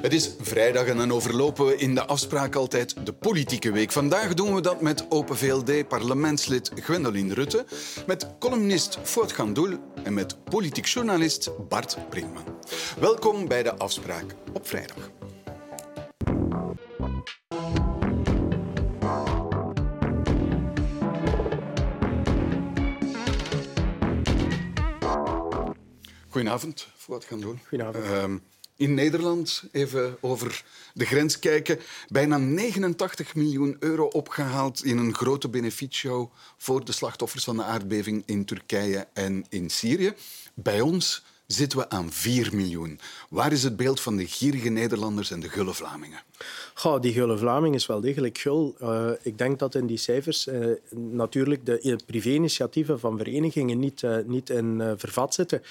Het is vrijdag en dan overlopen we in de afspraak altijd de politieke week. Vandaag doen we dat met Open VLD-parlementslid Gwendoline Rutte, met columnist Fout Gandoel en met politiek journalist Bart Brinkman. Welkom bij de afspraak op vrijdag. Goedenavond, Fout Gandoel. Goedenavond. Ehm, in Nederland, even over de grens kijken, bijna 89 miljoen euro opgehaald in een grote benefietshow voor de slachtoffers van de aardbeving in Turkije en in Syrië. Bij ons zitten we aan 4 miljoen. Waar is het beeld van de gierige Nederlanders en de gulle Vlamingen? Goh, die gulle Vlaming is wel degelijk gul. Uh, ik denk dat in die cijfers uh, natuurlijk de privé-initiatieven van verenigingen niet, uh, niet in vervat zitten.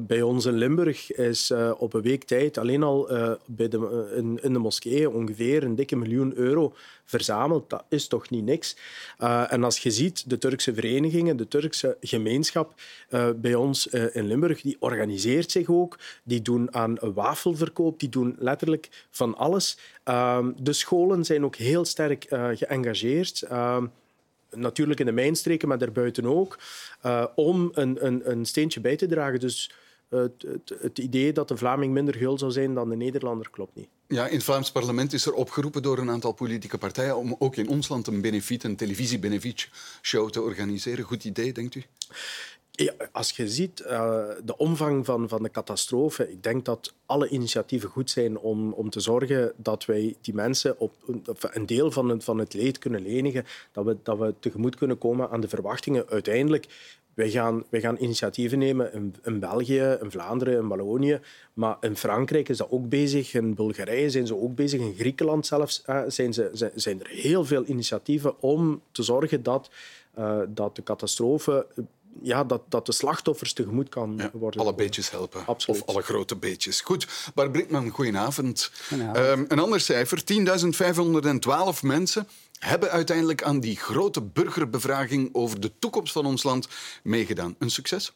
bij ons in Limburg is op een week tijd alleen al bij de, in, in, de moskeeën ongeveer een dikke miljoen euro verzameld. Dat is toch niet niks. en als je ziet, de Turkse verenigingen, de Turkse gemeenschap bij ons in Limburg, die organiseert zich ook. Die doen aan wafelverkoop, die doen letterlijk van alles. Ehm, de scholen zijn ook heel sterk uh, geëngageerd. Ehm, natuurlijk in de mijnstreken, maar daarbuiten ook. Uh, om een, een, een, steentje bij te dragen. Dus uh, het, het, idee dat de Vlaming minder gul zou zijn dan de Nederlander klopt niet. Ja, in het Vlaams parlement is er opgeroepen door een aantal politieke partijen om ook in ons land een benefiet, televisie-benefiet-show te organiseren. Goed idee, denkt u? Ja, als je ziet uh, de omvang van, van de catastrofe, ik denk dat alle initiatieven goed zijn om, om te zorgen dat wij die mensen op een deel van het, van het leed kunnen lenigen, dat we, dat we tegemoet kunnen komen aan de verwachtingen. Uiteindelijk, wij gaan, wij gaan initiatieven nemen in, in België, in Vlaanderen, in Wallonië, maar in Frankrijk is dat ook bezig, in Bulgarije zijn ze ook bezig, in Griekenland zelfs uh, zijn, ze, zijn er heel veel initiatieven om te zorgen dat, uh, dat de catastrofe ja, dat, dat de slachtoffers tegemoet kan ja, worden. Alle beetjes helpen. Absoluut. Of alle grote beetjes. Goed, Bart Brinkman, goedenavond. Um, een ander cijfer, 10.512 mensen hebben uiteindelijk aan die grote burgerbevraging over de toekomst van ons land meegedaan. Een succes?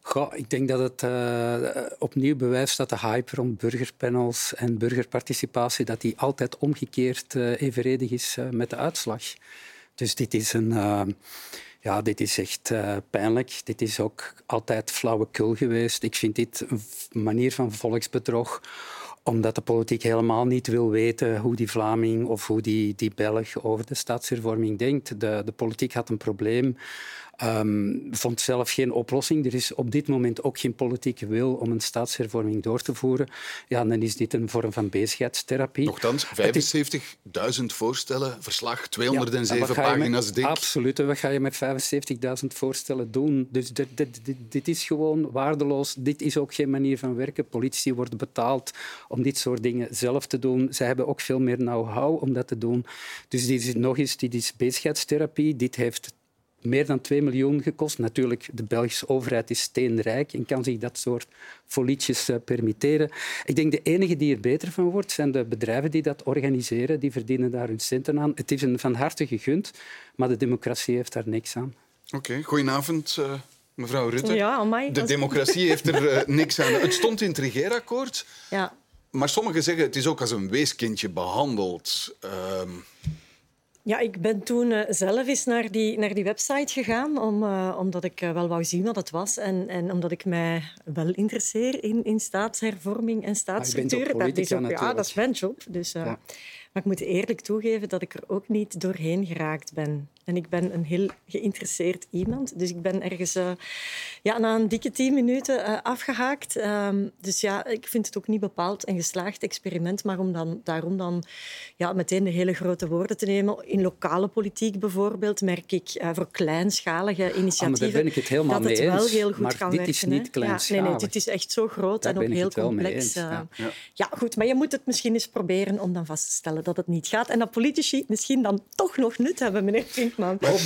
Goh, ik denk dat het uh, opnieuw bewijst dat de hype rond burgerpanels en burgerparticipatie dat die altijd omgekeerd uh, evenredig is uh, met de uitslag. Dus dit is een ja, dit is echt uh, pijnlijk. Dit is ook altijd flauwekul geweest. Ik vind dit een manier van volksbedrog omdat de politiek helemaal niet wil weten hoe die Vlaming of hoe die, die Belg over de staatshervorming denkt. De, de politiek had een probleem Um, vond zelf geen oplossing. Er is op dit moment ook geen politieke wil om een staatshervorming door te voeren. Ja, dan is dit een vorm van bezigheidstherapie. Nochtans, 75.000 voorstellen, verslag, 207 pagina's dik. Absoluut. En wat ga je met 75.000 voorstellen doen? Dus dit, dit, dit, dit, is gewoon waardeloos. Dit is ook geen manier van werken. Politici worden betaald om dit soort dingen zelf te doen. Zij hebben ook veel meer know-how om dat te doen. Dus dit is, nog eens, dit is bezigheidstherapie. Dit heeft meer dan 2 miljoen gekost. Natuurlijk, de Belgische overheid is steenrijk en kan zich dat soort folietjes uh, permitteren. Ik denk de enige die er beter van wordt, zijn de bedrijven die dat organiseren. Die verdienen daar hun centen aan. Het is een van harte gegund, maar de democratie heeft daar niks aan. Oké, okay. goedenavond. Uh, mevrouw Rutte. Ja, amai, de democratie heeft er uh, niks aan. Het stond in het regeerakkoord. Ja. Maar sommigen zeggen het is ook als een weeskindje behandeld. Uh, ja, ik ben toen uh, zelf eens naar die, naar die website gegaan, om, uh, omdat ik uh, wel wou zien wat het was. En, en omdat ik mij wel interesseer in, in staatshervorming en staatsstructuur. Ah, dat is ook, ja, dat is mijn job. Dus, ja. Maar ik moet eerlijk toegeven dat ik er ook niet doorheen geraakt ben. En ik ben een heel geïnteresseerd iemand. Dus ik ben ergens uh, ja, na een dikke tien minuten uh, afgehaakt. Um, dus ja, ik vind het ook niet bepaald een geslaagd experiment. Maar om dan, daarom dan ja, meteen de hele grote woorden te nemen. In lokale politiek bijvoorbeeld merk ik uh, voor kleinschalige initiatieven... Ah, daar ben ik het helemaal dat het wel heel goed maar kan dit werken. is niet kleinschalig. Ja, nee, nee, dit is echt zo groot daar en ook heel complex. Ja. Ja. ja, goed. Maar je moet het misschien eens proberen om dan vast te stellen dat het niet gaat. En dat politici misschien dan toch nog nut hebben, meneer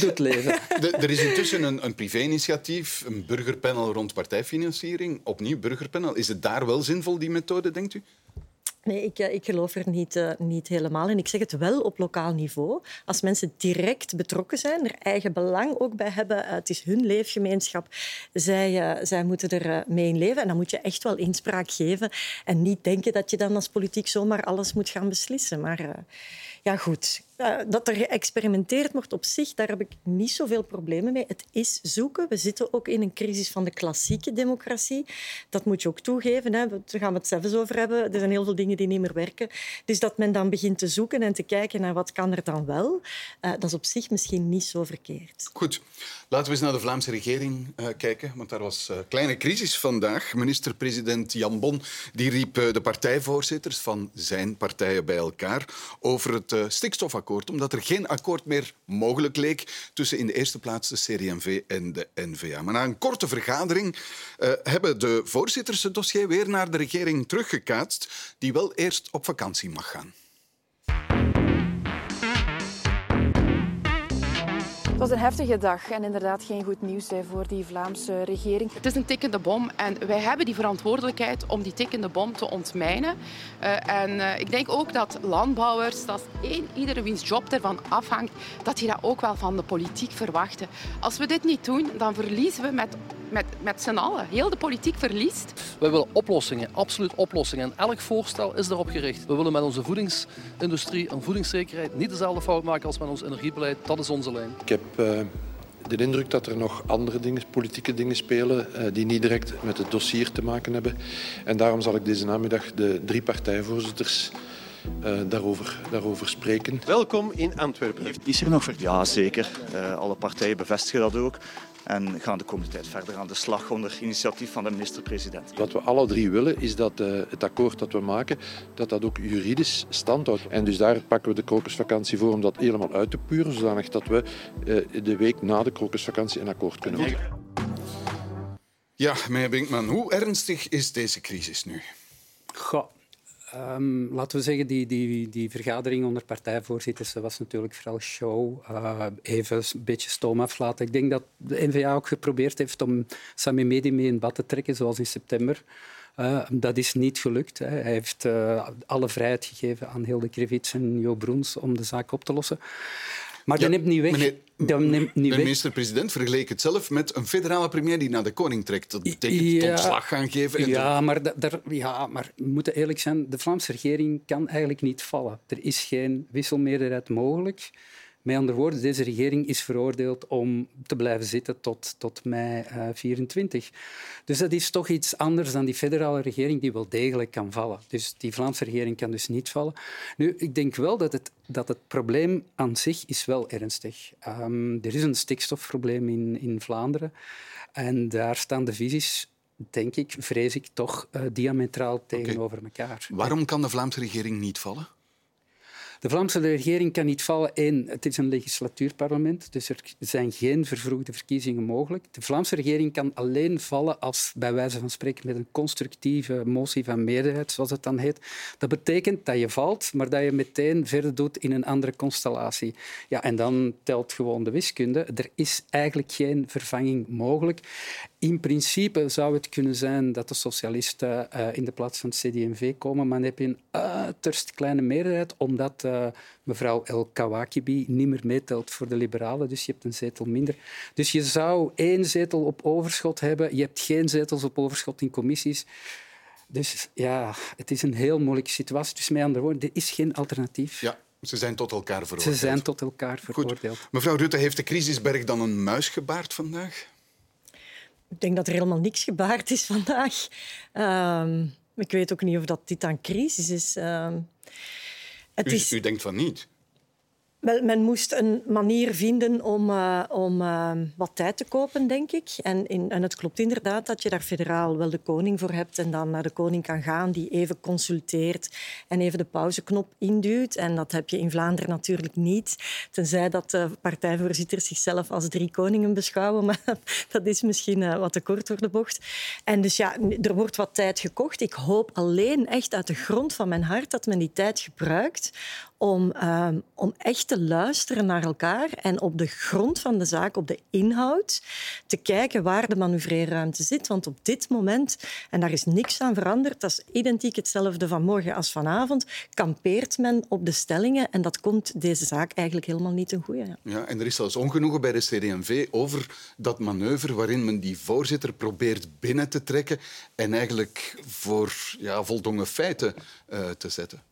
Doet leven. De, er is intussen een, een privé-initiatief, een burgerpanel rond partijfinanciering. Opnieuw burgerpanel. Is het daar wel zinvol, die methode, denkt u? Nee, ik, ik geloof er niet, uh, niet helemaal in. Ik zeg het wel op lokaal niveau. Als mensen direct betrokken zijn, er eigen belang ook bij hebben, uh, het is hun leefgemeenschap, zij, uh, zij moeten er mee in leven. En dan moet je echt wel inspraak geven en niet denken dat je dan als politiek zomaar alles moet gaan beslissen. Maar ja, goed. Dat er geëxperimenteerd wordt op zich, daar heb ik niet zoveel problemen mee. Het is zoeken. We zitten ook in een crisis van de klassieke democratie. Dat moet je ook toegeven. Hè. Daar gaan we het zelfs over hebben. Er zijn heel veel dingen die niet meer werken. Dus dat men dan begint te zoeken en te kijken naar wat kan er dan wel, uh, dat is op zich misschien niet zo verkeerd. Goed. Laten we eens naar de Vlaamse regering uh, kijken, want daar was een kleine crisis vandaag. Minister-president Jan Bon die riep de partijvoorzitters van zijn partijen bij elkaar over het stikstofakkoord, omdat er geen akkoord meer mogelijk leek tussen in de eerste plaats de CD&V en de N-VA. Maar na een korte vergadering uh, hebben de voorzitters het dossier weer naar de regering teruggekaatst, die wel eerst op vakantie mag gaan. Was een heftige dag en inderdaad geen goed nieuws voor die Vlaamse regering. Het is een tikkende bom en wij hebben die verantwoordelijkheid om die tikkende bom te ontmijnen. Uh, en uh, ik denk ook dat landbouwers, dat één, iedere wiens job ervan afhangt, dat die dat ook wel van de politiek verwachten. Als we dit niet doen, dan verliezen we met, met, met z'n allen. Heel de politiek verliest. We willen oplossingen, absoluut oplossingen. En elk voorstel is daarop gericht. We willen met onze voedingsindustrie en voedingszekerheid niet dezelfde fout maken als met ons energiebeleid. Dat is onze lijn. Ik heb uh, de indruk dat er nog andere dingen, politieke dingen spelen uh, die niet direct met het dossier te maken hebben. En daarom zal ik deze namiddag de drie partijvoorzitters uh, daarover, daarover spreken. Welkom in Antwerpen. Is er nog... Ja, zeker. alle partijen bevestigen dat ook en gaan de komende tijd verder aan de slag onder initiatief van de minister-president. Wat we alle drie willen is dat uh, het akkoord dat we maken, dat dat ook juridisch standhoudt. En dus daar pakken we de krokusvakantie voor om dat helemaal uit te puren, zodanig dat we uh, de week na de krokusvakantie een akkoord kunnen maken. Ja, meneer Binkman, hoe ernstig is deze crisis nu? Goh. Um, laten we zeggen, die, die, die vergadering onder partijvoorzitters was natuurlijk vooral show. Uh, even een beetje stoom aflaten. Ik denk dat de NVA ook geprobeerd heeft om Sami Medi mee in bad te trekken, zoals in september. Uh, dat is niet gelukt. Hè. Hij heeft uh, alle vrijheid gegeven aan Hilde Krevits en Jo Broens om de zaak op te lossen. Maar ja, dat neemt niet weg. Meneer, dat neemt niet de minister-president vergeleek het zelf met een federale premier die naar de koning trekt. Dat betekent Ja. ontslag gaan geven. en Ja maar, da- daar, ja, maar we moeten eerlijk zijn. De Vlaamse regering kan eigenlijk niet vallen. Er is geen wisselmeerderheid mogelijk. Met andere woorden, deze regering is veroordeeld om te blijven zitten tot, tot mei eh 24. Dus dat is toch iets anders dan die federale regering die wel degelijk kan vallen. Dus die Vlaamse regering kan dus niet vallen. Nu, ik denk wel dat het, dat het probleem aan zich is wel ernstig. Um, er is een stikstofprobleem in, in Vlaanderen. En daar staan de visies denk ik, vrees ik, toch uh, diametraal tegenover elkaar. Waarom kan de Vlaamse regering niet vallen? De Vlaamse regering kan niet vallen. Eén, het is een legislatuurparlement, dus er zijn geen vervroegde verkiezingen mogelijk. De Vlaamse regering kan alleen vallen als, bij wijze van spreken, met een constructieve motie van meerderheid, zoals het dan heet. Dat betekent dat je valt, maar dat je meteen verder doet in een andere constellatie. Ja, en dan telt gewoon de wiskunde. Er is eigenlijk geen vervanging mogelijk. In principe zou het kunnen zijn dat de socialisten uh, in de plaats van het CD&V komen, maar dan heb je een uiterst kleine meerderheid, omdat uh, mevrouw El Kawakibi niet meer meetelt voor de liberalen, dus je hebt een zetel minder. Dus je zou één zetel op overschot hebben, je hebt geen zetels op overschot in commissies. Dus ja, het is een heel moeilijke situatie. Dus met andere woorden, er is geen alternatief. Ja. Ze zijn tot elkaar veroordeeld. Ze zijn tot elkaar veroordeeld. Goed. Mevrouw Rutte, heeft de crisisberg dan een muis gebaard vandaag? Ik denk dat er helemaal niks gebaard is vandaag. Um, ik weet ook niet of dat dit een crisis is. Um, het u, is... u denkt van niet? Wel, men moest een manier vinden om, uh, om uh, wat tijd te kopen, denk ik. En, in, en het klopt inderdaad dat je daar federaal wel de koning voor hebt en dan naar de koning kan gaan die even consulteert en even de pauzeknop induwt. En dat heb je in Vlaanderen natuurlijk niet. Tenzij dat de partijvoorzitters zichzelf als drie koningen beschouwen. Maar dat is misschien uh, wat te kort voor de bocht. En dus ja, er wordt wat tijd gekocht. Ik hoop alleen echt uit de grond van mijn hart dat men die tijd gebruikt om, ehm, om echt te luisteren naar elkaar en op de grond van de zaak, op de inhoud, te kijken waar de manoeuvreerruimte zit. Want op dit moment, en daar is niks aan veranderd, dat is identiek hetzelfde van morgen als vanavond, kampeert men op de stellingen en dat komt deze zaak eigenlijk helemaal niet ten goede. Ja. en er is zelfs ongenoegen bij de CD&V over dat manoeuvre waarin men die voorzitter probeert binnen te trekken en eigenlijk voor ja, voldongen feiten uh, te zetten.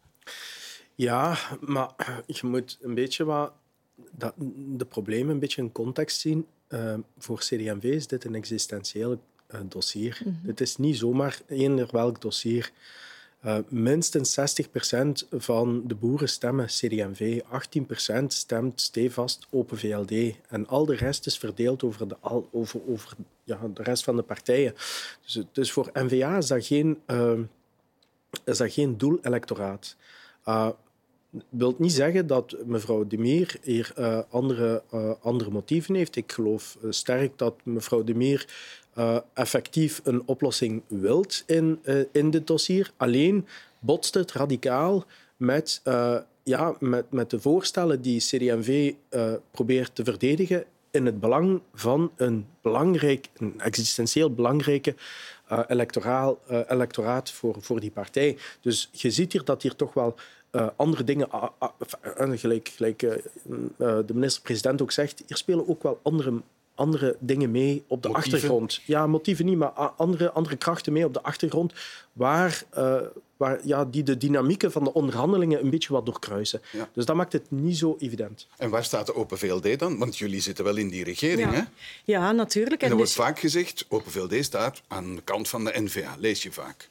Ja, maar je moet een beetje wat dat, de problemen een beetje in context zien. Uh, voor CD&V is dit een existentieel uh, dossier. Mm -hmm. Het is niet zomaar eender welk dossier. Uh, minstens 60% van de boeren stemmen CD&V, 18% stemt stevast Open VLD. En al de rest is verdeeld over de, al, over, over, ja, de rest van de partijen. Dus, dus voor N-VA is dat geen, uh, is dat geen doelelectoraat. Uh, wil niet zeggen dat mevrouw De Meer hier uh, andere, uh, andere motieven heeft. Ik geloof sterk dat mevrouw De Meer uh, effectief een oplossing wilt in, in dit dossier. Alleen botst het radicaal met, ja, met, met de voorstellen die CD&V probeert te verdedigen in het belang van een, belangrijk, een existentieel belangrijke electoraal, electoraat voor, voor die partij. Dus je ziet hier dat hier toch wel uh, andere dingen, uh, uh, gelijk, gelijk de minister-president ook zegt, hier spelen ook wel andere, andere dingen mee op de motieven? achtergrond. Ja, motieven niet, maar andere, andere krachten mee op de achtergrond, waar, waar, ja, die de dynamieken van de onderhandelingen een beetje wat doorkruisen. Ja. Dus dat maakt het niet zo evident. En waar staat de Open VLD dan? Want jullie zitten wel in die regering, ja. hè? Ja, natuurlijk. En er wordt dus... vaak gezegd, Open VLD staat aan de kant van de NVA. Lees je vaak.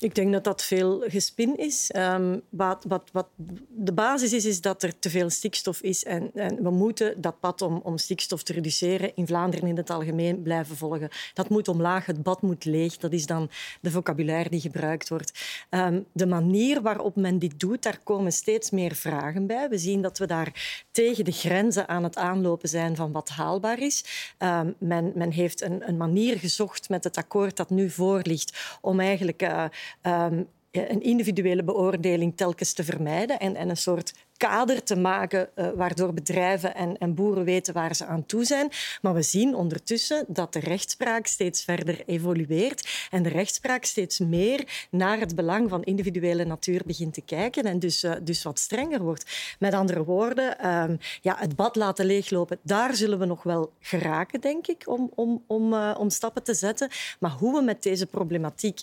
Ik denk dat dat veel gespin is. Um, wat, wat, wat de basis is, is dat er te veel stikstof is. En, en, we moeten dat pad om, om stikstof te reduceren in Vlaanderen in het algemeen blijven volgen. Dat moet omlaag, het bad moet leeg. Dat is dan de vocabulaire die gebruikt wordt. Um, de manier waarop men dit doet, daar komen steeds meer vragen bij. We zien dat we daar tegen de grenzen aan het aanlopen zijn van wat haalbaar is. Um, men, men heeft een, een manier gezocht met het akkoord dat nu voor ligt om eigenlijk... Uh, um, een individuele beoordeling telkens te vermijden en, en een soort kader te maken uh, waardoor bedrijven en, en, boeren weten waar ze aan toe zijn. Maar we zien ondertussen dat de rechtspraak steeds verder evolueert en de rechtspraak steeds meer naar het belang van individuele natuur begint te kijken en dus, uh, dus wat strenger wordt. Met andere woorden, um, ja, het bad laten leeglopen, daar zullen we nog wel geraken, denk ik, om, om, om, uh, om stappen te zetten. Maar hoe we met deze problematiek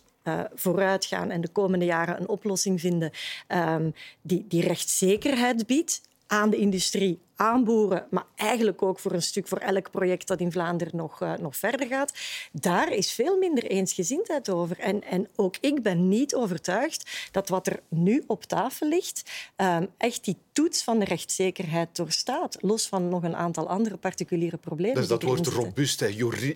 vooruit gaan en de komende jaren een oplossing vinden um, die, die rechtszekerheid biedt aan de industrie, aan boeren, maar eigenlijk ook voor een stuk voor elk project dat in Vlaanderen nog, uh, nog verder gaat. Daar is veel minder eensgezindheid over. En, en ook ik ben niet overtuigd dat wat er nu op tafel ligt um, echt die toets van de rechtszekerheid doorstaat. Los van nog een aantal andere particuliere problemen. Dus dat wordt robuust, hè?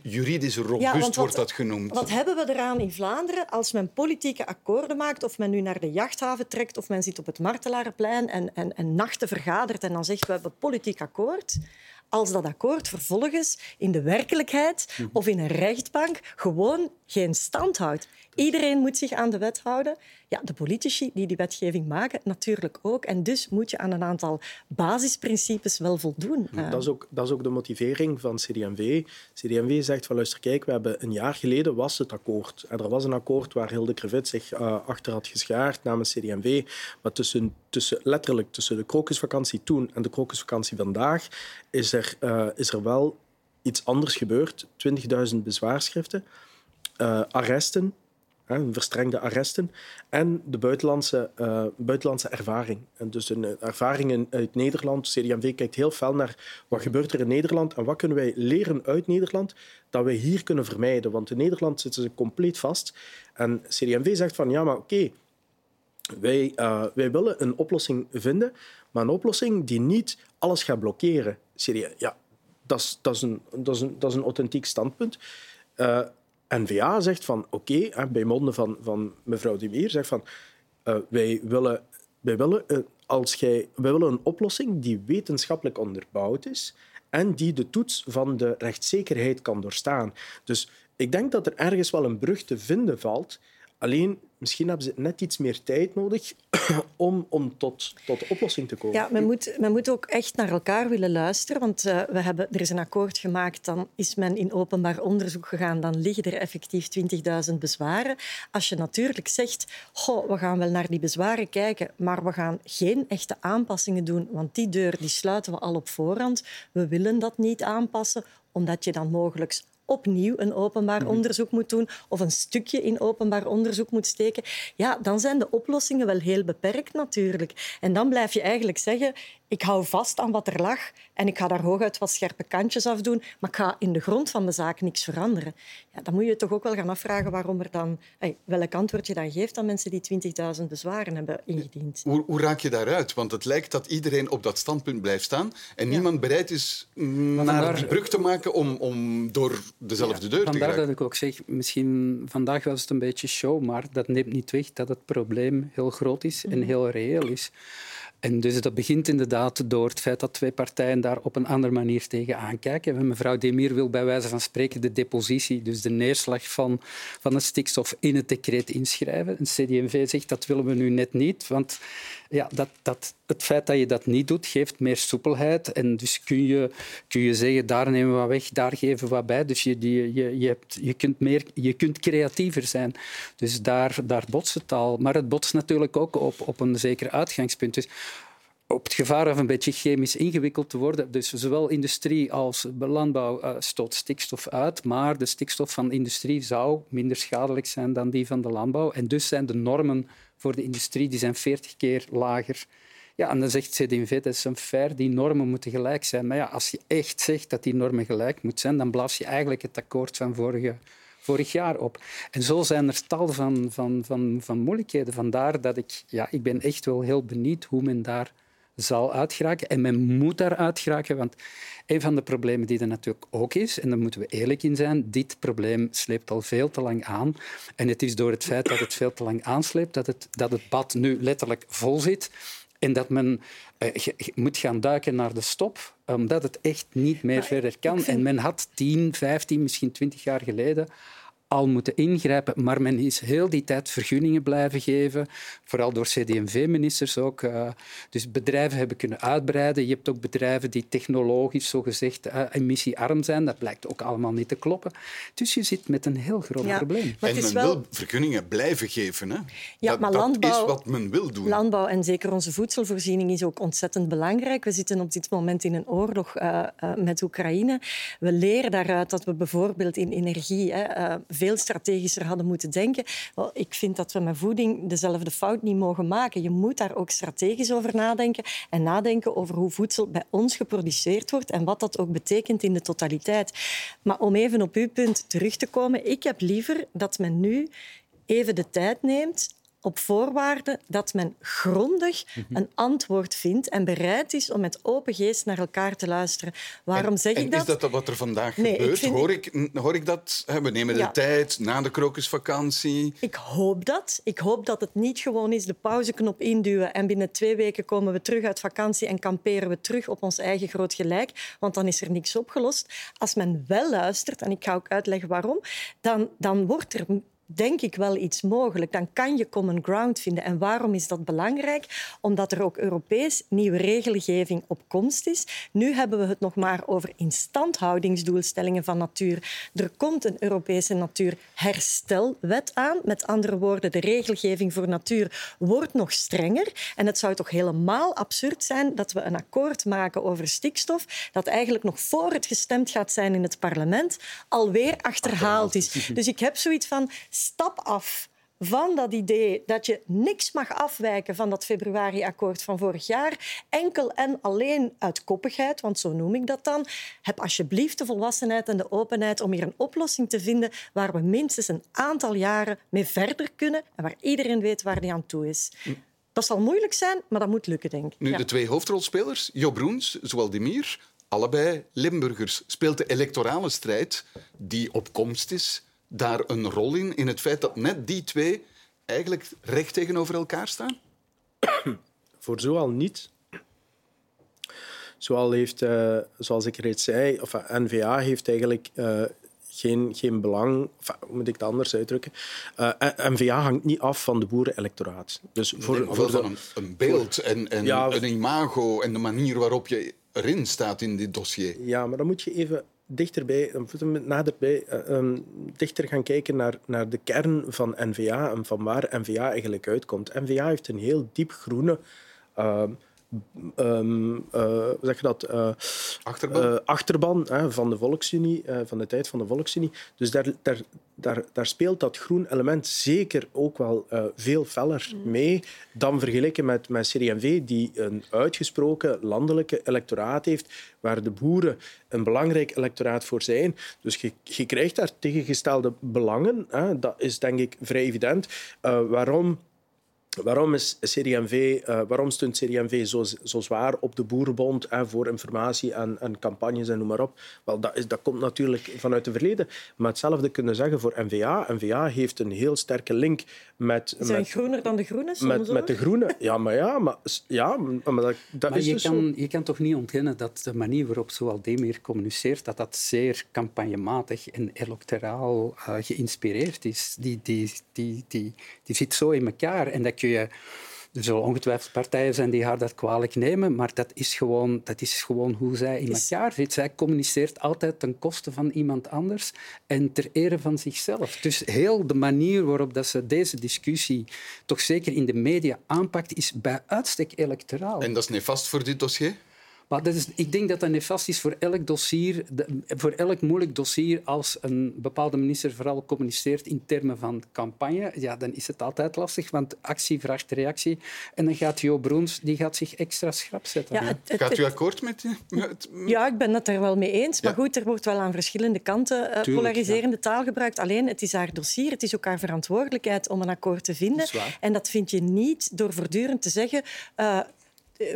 juridisch robuust ja, wat, wordt dat genoemd. Wat hebben we eraan in Vlaanderen als men politieke akkoorden maakt, of men nu naar de jachthaven trekt, of men zit op het Martelarenplein en, en, en nachten vergadert en dan zegt we hebben politiek akkoord als dat akkoord vervolgens in de werkelijkheid mhm. of in een rechtbank gewoon geen stand houdt. Iedereen moet zich aan de wet houden. Ja, de politici die die wetgeving maken natuurlijk ook. En dus moet je aan een aantal basisprincipes wel voldoen. Dat is ook, dat is ook de motivering van CD&V. CD&V zegt van luister, kijk, we hebben een jaar geleden was het akkoord. En er was een akkoord waar Hilde Krevit zich uh, achter had geschaard namens CD&V. Maar tussen, tussen, letterlijk tussen de krokusvakantie toen en de krokusvakantie vandaag is er, uh, is er wel iets anders gebeurd. 20.000 bezwaarschriften, uh, arresten, verstrengde arresten en de buitenlandse, uh, buitenlandse ervaring. En dus een uh, ervaring uit Nederland. CD&V kijkt heel fel naar wat gebeurt er in Nederland en wat kunnen wij leren uit Nederland dat wij hier kunnen vermijden. Want in Nederland zitten ze compleet vast. En CD&V zegt van ja, maar oké, wij, uh, wij willen een oplossing vinden, maar een oplossing die niet alles gaat blokkeren. Ja, dat is, dat, is een, dat, is een, dat is een authentiek standpunt. N-VA zegt van oké, bij monden van, van mevrouw De Beer, zegt van uh, wij willen, wij, willen, uh, als jij, wij willen een oplossing die wetenschappelijk onderbouwd is en die de toets van de rechtszekerheid kan doorstaan. Dus ik denk dat er ergens wel een brug te vinden valt Alleen, misschien hebben ze net iets meer tijd nodig om, om tot, tot de oplossing te komen. Ja, men moet, men moet ook echt naar elkaar willen luisteren. Want uh, we hebben, er is een akkoord gemaakt, dan is men in openbaar onderzoek gegaan, dan liggen er effectief 20.000 bezwaren. Als je natuurlijk zegt, goh, we gaan wel naar die bezwaren kijken, maar we gaan geen echte aanpassingen doen, want die deur die sluiten we al op voorhand. We willen dat niet aanpassen, omdat je dan mogelijk opnieuw een openbaar mhm. onderzoek moet doen of een stukje in openbaar onderzoek moet steken, ja, dan zijn de oplossingen wel heel beperkt natuurlijk. En dan blijf je eigenlijk zeggen, ik hou vast aan wat er lag en ik ga daar hooguit wat scherpe kantjes afdoen, maar ik ga in de grond van de zaak niks veranderen. Ja, dan moet je toch ook wel gaan afvragen waarom er dan, welk antwoord je dan geeft aan mensen die 20.000 bezwaren hebben ingediend. Hoe, hoe, raak je daaruit? Want het lijkt dat iedereen op dat standpunt blijft staan en niemand bereid is naar die brug te maken om, om door dezelfde deur te gaan. Vandaar dat ik ook zeg, misschien vandaag was het een beetje show, maar dat neemt niet weg dat het probleem heel groot is en mhm. heel reëel is. En dus dat begint inderdaad door het feit dat twee partijen daar op een andere manier tegen aankijken. Mevrouw Demir wil bij wijze van spreken de depositie, dus de neerslag van, van de stikstof in het decreet inschrijven. En CD&V zegt dat willen we nu net niet, want ja, dat, dat, het feit dat je dat niet doet, geeft meer soepelheid. En dus kun je, kun je zeggen, daar nemen we wat weg, daar geven we wat bij. Dus je, je, je, je, hebt, je, kunt, meer, je kunt creatiever zijn. Dus daar, daar botst het al. Maar het botst natuurlijk ook op, op een zeker uitgangspunt. Dus op het gevaar of een beetje chemisch ingewikkeld te worden. Dus zowel industrie als landbouw uh, stoot stikstof uit, maar de stikstof van de industrie zou minder schadelijk zijn dan die van de landbouw. En dus zijn de normen voor de industrie die zijn 40 keer lager. Ja, en dan zegt CD&V, dat is een fair, die normen moeten gelijk zijn. Maar ja, als je echt zegt dat die normen gelijk moeten zijn, dan blaas je eigenlijk het akkoord van vorige, vorig jaar op. En zo zijn er tal van, van, van, van moeilijkheden. Vandaar dat ik, ja, ik ben echt wel heel benieuwd hoe men daar zal uitgeraken. En men moet daar uitgeraken, want een van de problemen die er natuurlijk ook is, en daar moeten we eerlijk in zijn, dit probleem sleept al veel te lang aan. En het is door het feit dat het veel te lang aansleept, dat het, dat het bad nu letterlijk vol zit. En dat men eh, moet gaan duiken naar de stop, omdat het echt niet meer verder kan. En men had 10, 15, misschien 20 jaar geleden al moeten ingrijpen, maar men is heel die tijd vergunningen blijven geven, vooral door CD&V-ministers ook. Uh, dus bedrijven hebben kunnen uitbreiden. Je hebt ook bedrijven die technologisch zogezegd uh, emissiearm zijn. Dat blijkt ook allemaal niet te kloppen. Dus je zit met een heel groot probleem. en men wel... wil vergunningen blijven geven. Hè? Ja, dat, maar landbouw, dat is wat men wil doen. Landbouw en zeker onze voedselvoorziening is ook ontzettend belangrijk. We zitten op dit moment in een oorlog uh, met Oekraïne. We leren daaruit dat we bijvoorbeeld in energie veel strategischer hadden moeten denken. Ik vind dat we met voeding dezelfde fout niet mogen maken. Je moet daar ook strategisch over nadenken en nadenken over hoe voedsel bij ons geproduceerd wordt en wat dat ook betekent in de totaliteit. Maar om even op uw punt terug te komen, ik heb liever dat men nu even de tijd neemt op voorwaarde dat men grondig mhm. een antwoord vindt en bereid is om met open geest naar elkaar te luisteren. Waarom zeg ik dat? Is dat wat er vandaag gebeurt? Hoor, ik, hoor ik dat? We nemen de tijd na de krokusvakantie. Ik hoop dat. Ik hoop dat het niet gewoon is de pauzeknop induwen en binnen twee weken komen we terug uit vakantie en kamperen we terug op ons eigen groot gelijk, want dan is er niks opgelost. Als men wel luistert, en ik ga ook uitleggen waarom, dan, dan wordt er denk ik wel iets mogelijk. Dan kan je common ground vinden. En waarom is dat belangrijk? Omdat er ook Europees nieuwe regelgeving op komst is. Nu hebben we het nog maar over instandhoudingsdoelstellingen van natuur. Er komt een Europese natuurherstelwet aan. Met andere woorden, de regelgeving voor natuur wordt nog strenger. En het zou toch helemaal absurd zijn dat we een akkoord maken over stikstof dat eigenlijk nog voor het gestemd gaat zijn in het parlement alweer achterhaald is. Dus ik heb zoiets van stap af van dat idee dat je niks mag afwijken van dat februari-akkoord van vorig jaar, enkel en alleen uit koppigheid, want zo noem ik dat dan, heb alsjeblieft de volwassenheid en de openheid om hier een oplossing te vinden waar we minstens een aantal jaren mee verder kunnen en waar iedereen weet waar die aan toe is. Dat zal moeilijk zijn, maar dat moet lukken, denk ik. Nu, de twee hoofdrolspelers, Jo Broens, zowel allebei Limburgers. Speelt de electorale strijd die op komst is daar een rol in, in het feit dat net die twee eigenlijk recht tegenover elkaar staan? Voor zoal niet. Zoal heeft, uh, zoals ik reeds zei, of, NVA heeft eigenlijk uh, geen, geen belang, hoe moet ik het anders uitdrukken? Uh, eh, NVA hangt niet af van de boerenelectoraat. Dus voor, voor de, een, een, beeld en, en een imago en de manier waarop je erin staat in dit dossier. Ja, maar dan moet je even dichterbij, naderbij, um, dichter gaan kijken naar, naar de kern van NVA en van waar NVA eigenlijk uitkomt. NVA heeft een heel diep groene uh, um, uh, hoe zeg je dat? Uh, achterban, van de Volksunie, van de tijd van de Volksunie. Dus daar, daar, daar, daar speelt dat groen element zeker ook wel veel feller mm. mee dan vergeleken met, met CD&V, die een uitgesproken landelijke electoraat heeft, waar de boeren een belangrijk electoraat voor zijn. Dus je, je krijgt daar tegengestelde belangen. Hè. Dat is denk ik vrij evident. waarom Waarom, is CD&V, uh, waarom steunt zo, zo zwaar op de Boerenbond en voor informatie en, en, campagnes en noem maar op? Wel, dat, is, dat komt natuurlijk vanuit het verleden. Maar hetzelfde kunnen zeggen voor NVA. NVA heeft een heel sterke link met... Ze zijn groener dan de Groenen met, met de Groenen. Ja, maar ja, maar, ja, maar dat, dat maar is je dus kan, zo. Je kan toch niet ontkennen dat de manier waarop zowel Demir communiceert, dat dat zeer campagnematig en electoraal uh, geïnspireerd is. Die, die, die, die, die zit zo in elkaar. En dat kun je er zullen ongetwijfeld partijen zijn die haar dat kwalijk nemen, maar dat is gewoon, dat is gewoon hoe zij in elkaar zit. Zij communiceert altijd ten koste van iemand anders en ter ere van zichzelf. Dus heel de manier waarop dat ze deze discussie toch zeker in de media aanpakt, is bij uitstek electoraal. En dat is nefast voor dit dossier? Maar dat is, ik denk dat dat nefast is voor elk dossier, voor elk moeilijk dossier. Als een bepaalde minister vooral communiceert in termen van campagne, ja, dan is het altijd lastig, want actie vraagt reactie. En dan gaat Jo Broens die gaat zich extra schrap zetten. Ja, het, gaat u akkoord met, met, Ja, ik ben het er wel mee eens. Maar goed, er wordt wel aan verschillende kanten uh, polariserende taal gebruikt. Alleen, het is haar dossier, het is ook haar verantwoordelijkheid om een akkoord te vinden. En dat vind je niet door voortdurend te zeggen... Uh,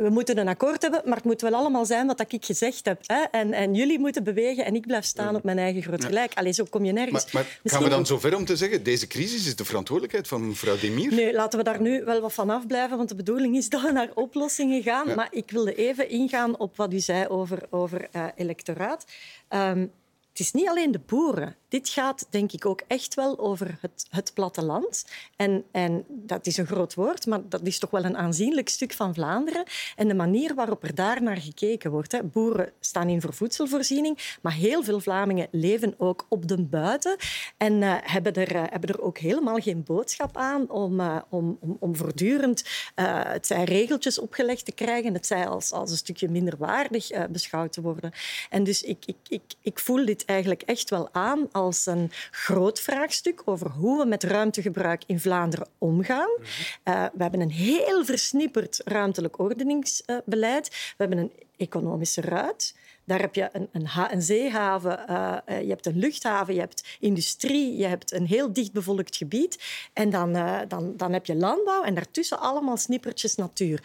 we moeten een akkoord hebben, maar het moet wel allemaal zijn wat ik gezegd heb. Hè? En, en jullie moeten bewegen en ik blijf staan op mijn eigen groot gelijk. Allee, zo kom je nergens. Maar, maar gaan we dan zover om te zeggen, deze crisis is de verantwoordelijkheid van mevrouw Demir? Nee, laten we daar nu wel wat van afblijven, want de bedoeling is dat we naar oplossingen gaan. Maar ik wilde even ingaan op wat u zei over, over uh, electoraat. Um, het is niet alleen de boeren dit gaat denk ik ook echt wel over het, het platteland. En, en dat is een groot woord, maar dat is toch wel een aanzienlijk stuk van Vlaanderen. En de manier waarop er daar naar gekeken wordt. Hè. Boeren staan in voor voedselvoorziening, maar heel veel Vlamingen leven ook op de buiten en uh, hebben, er, uh, hebben er ook helemaal geen boodschap aan om, uh, om, om, om voortdurend het zij regeltjes opgelegd te krijgen, het zij als, als een stukje minder waardig beschouwd te worden. En dus ik, ik, ik, ik voel dit eigenlijk echt wel aan als een groot vraagstuk over hoe we met ruimtegebruik in Vlaanderen omgaan. Uh, we hebben een heel versnipperd ruimtelijk ordeningsbeleid. We hebben een economische ruit. Daar heb je een, een, een zeehaven, uh, je hebt een luchthaven, je hebt industrie, je hebt een heel dichtbevolkt gebied. En dan, uh, dan, dan heb je landbouw en daartussen allemaal snippertjes natuur.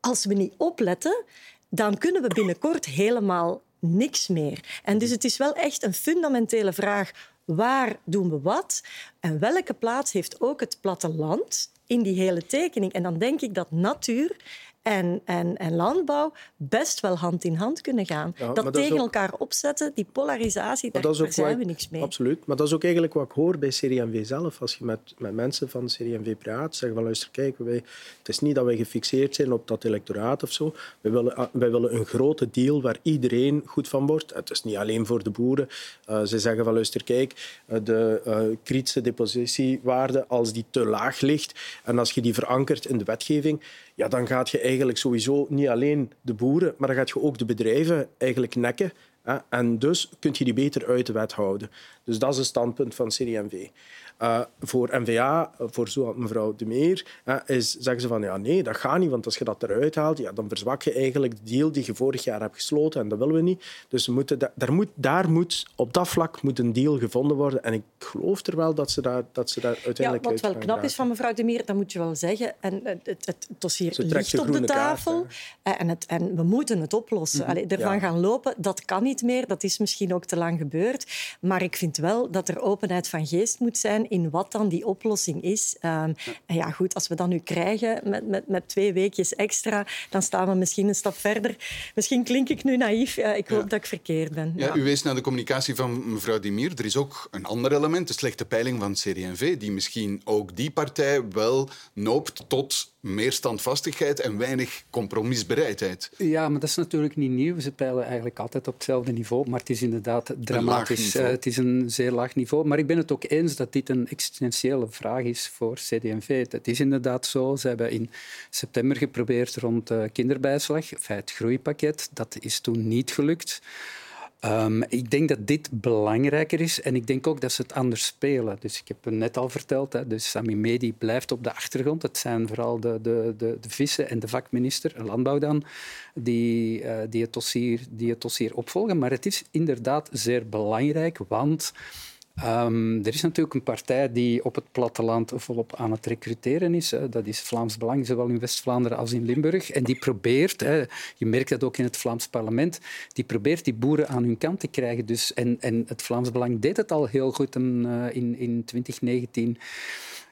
Als we niet opletten, dan kunnen we binnenkort helemaal niks meer. En dus het is wel echt een fundamentele vraag. Waar doen we wat? En welke plaats heeft ook het platteland in die hele tekening? En dan denk ik dat natuur en, en, en landbouw best wel hand in hand kunnen gaan. dat, tegen elkaar opzetten, die polarisatie, daar, daar zijn we niks mee. Absoluut. Maar dat is ook eigenlijk wat ik hoor bij CD&V zelf. Als je met, met mensen van CD&V praat, zeggen van luister, kijk, wij, het is niet dat wij gefixeerd zijn op dat electoraat of zo. Wij willen, ah, wij willen een grote deal waar iedereen goed van wordt. Het is niet alleen voor de boeren. Uh, ze zeggen van luister, kijk, eh, de uh, kritische depositiewaarde, als die te laag ligt en als je die verankert in de wetgeving, ja, dan gaat je eigenlijk sowieso niet alleen de boeren, maar dan gaat je ook de bedrijven eigenlijk nekken. En dus kun je die beter uit de wet houden. Dus dat is het standpunt van CD&V. Uh, voor NVA, voor zo mevrouw De Meer, uh, is, zeggen ze van ja, nee, dat gaat niet, want als je dat eruit haalt, ja, dan verzwak je eigenlijk de deal die je vorig jaar hebt gesloten en dat willen we niet. Dus we moeten, daar, moet, daar moet, op dat vlak moet een deal gevonden worden en ik geloof er wel dat ze daar, dat ze daar uiteindelijk ja, Wat wel knap is van mevrouw De Meer, dat moet je wel zeggen, en het, het, het dossier ligt op de tafel kaart, en, het, en we moeten het oplossen. Mm -hmm. Allee, ervan ja. gaan lopen, dat kan niet niet meer. Dat is misschien ook te lang gebeurd. Maar ik vind wel dat er openheid van geest moet zijn in wat dan die oplossing is. Um, en ja, goed, als we dat nu krijgen met, met, met twee weekjes extra, dan staan we misschien een stap verder. Misschien klink ik nu naïef. ik hoop dat ik verkeerd ben. Ja, U wees naar de communicatie van mevrouw Dimir. Er is ook een ander element, de slechte peiling van CD&V, die misschien ook die partij wel noopt tot meer standvastigheid en weinig compromisbereidheid. Ja, maar dat is natuurlijk niet nieuw. Ze peilen eigenlijk altijd op hetzelfde niveau, maar het is inderdaad dramatisch. Uh, het is een zeer laag niveau. Maar ik ben het ook eens dat dit een existentiële vraag is voor CD&V. Het is inderdaad zo. Ze hebben in september geprobeerd rond kinderbijslag, het groeipakket. Dat is toen niet gelukt. Um, ik denk dat dit belangrijker is en ik denk ook dat ze het anders spelen. Dus ik heb het net al verteld, hè, dus Sami Medi blijft op de achtergrond. Het zijn vooral de, de, de, de vissen en de vakminister, landbouw dan, die, uh, die, het dossier, die het dossier opvolgen. Maar het is inderdaad zeer belangrijk, want Um, er is natuurlijk een partij die op het platteland volop aan het recruteren is. Hè. Dat is Vlaams Belang, zowel in West-Vlaanderen als in Limburg. En die probeert, hè, je merkt dat ook in het Vlaams parlement, die probeert die boeren aan hun kant te krijgen. Dus, en, en het Vlaams Belang deed het al heel goed in, uh, in, in 2019.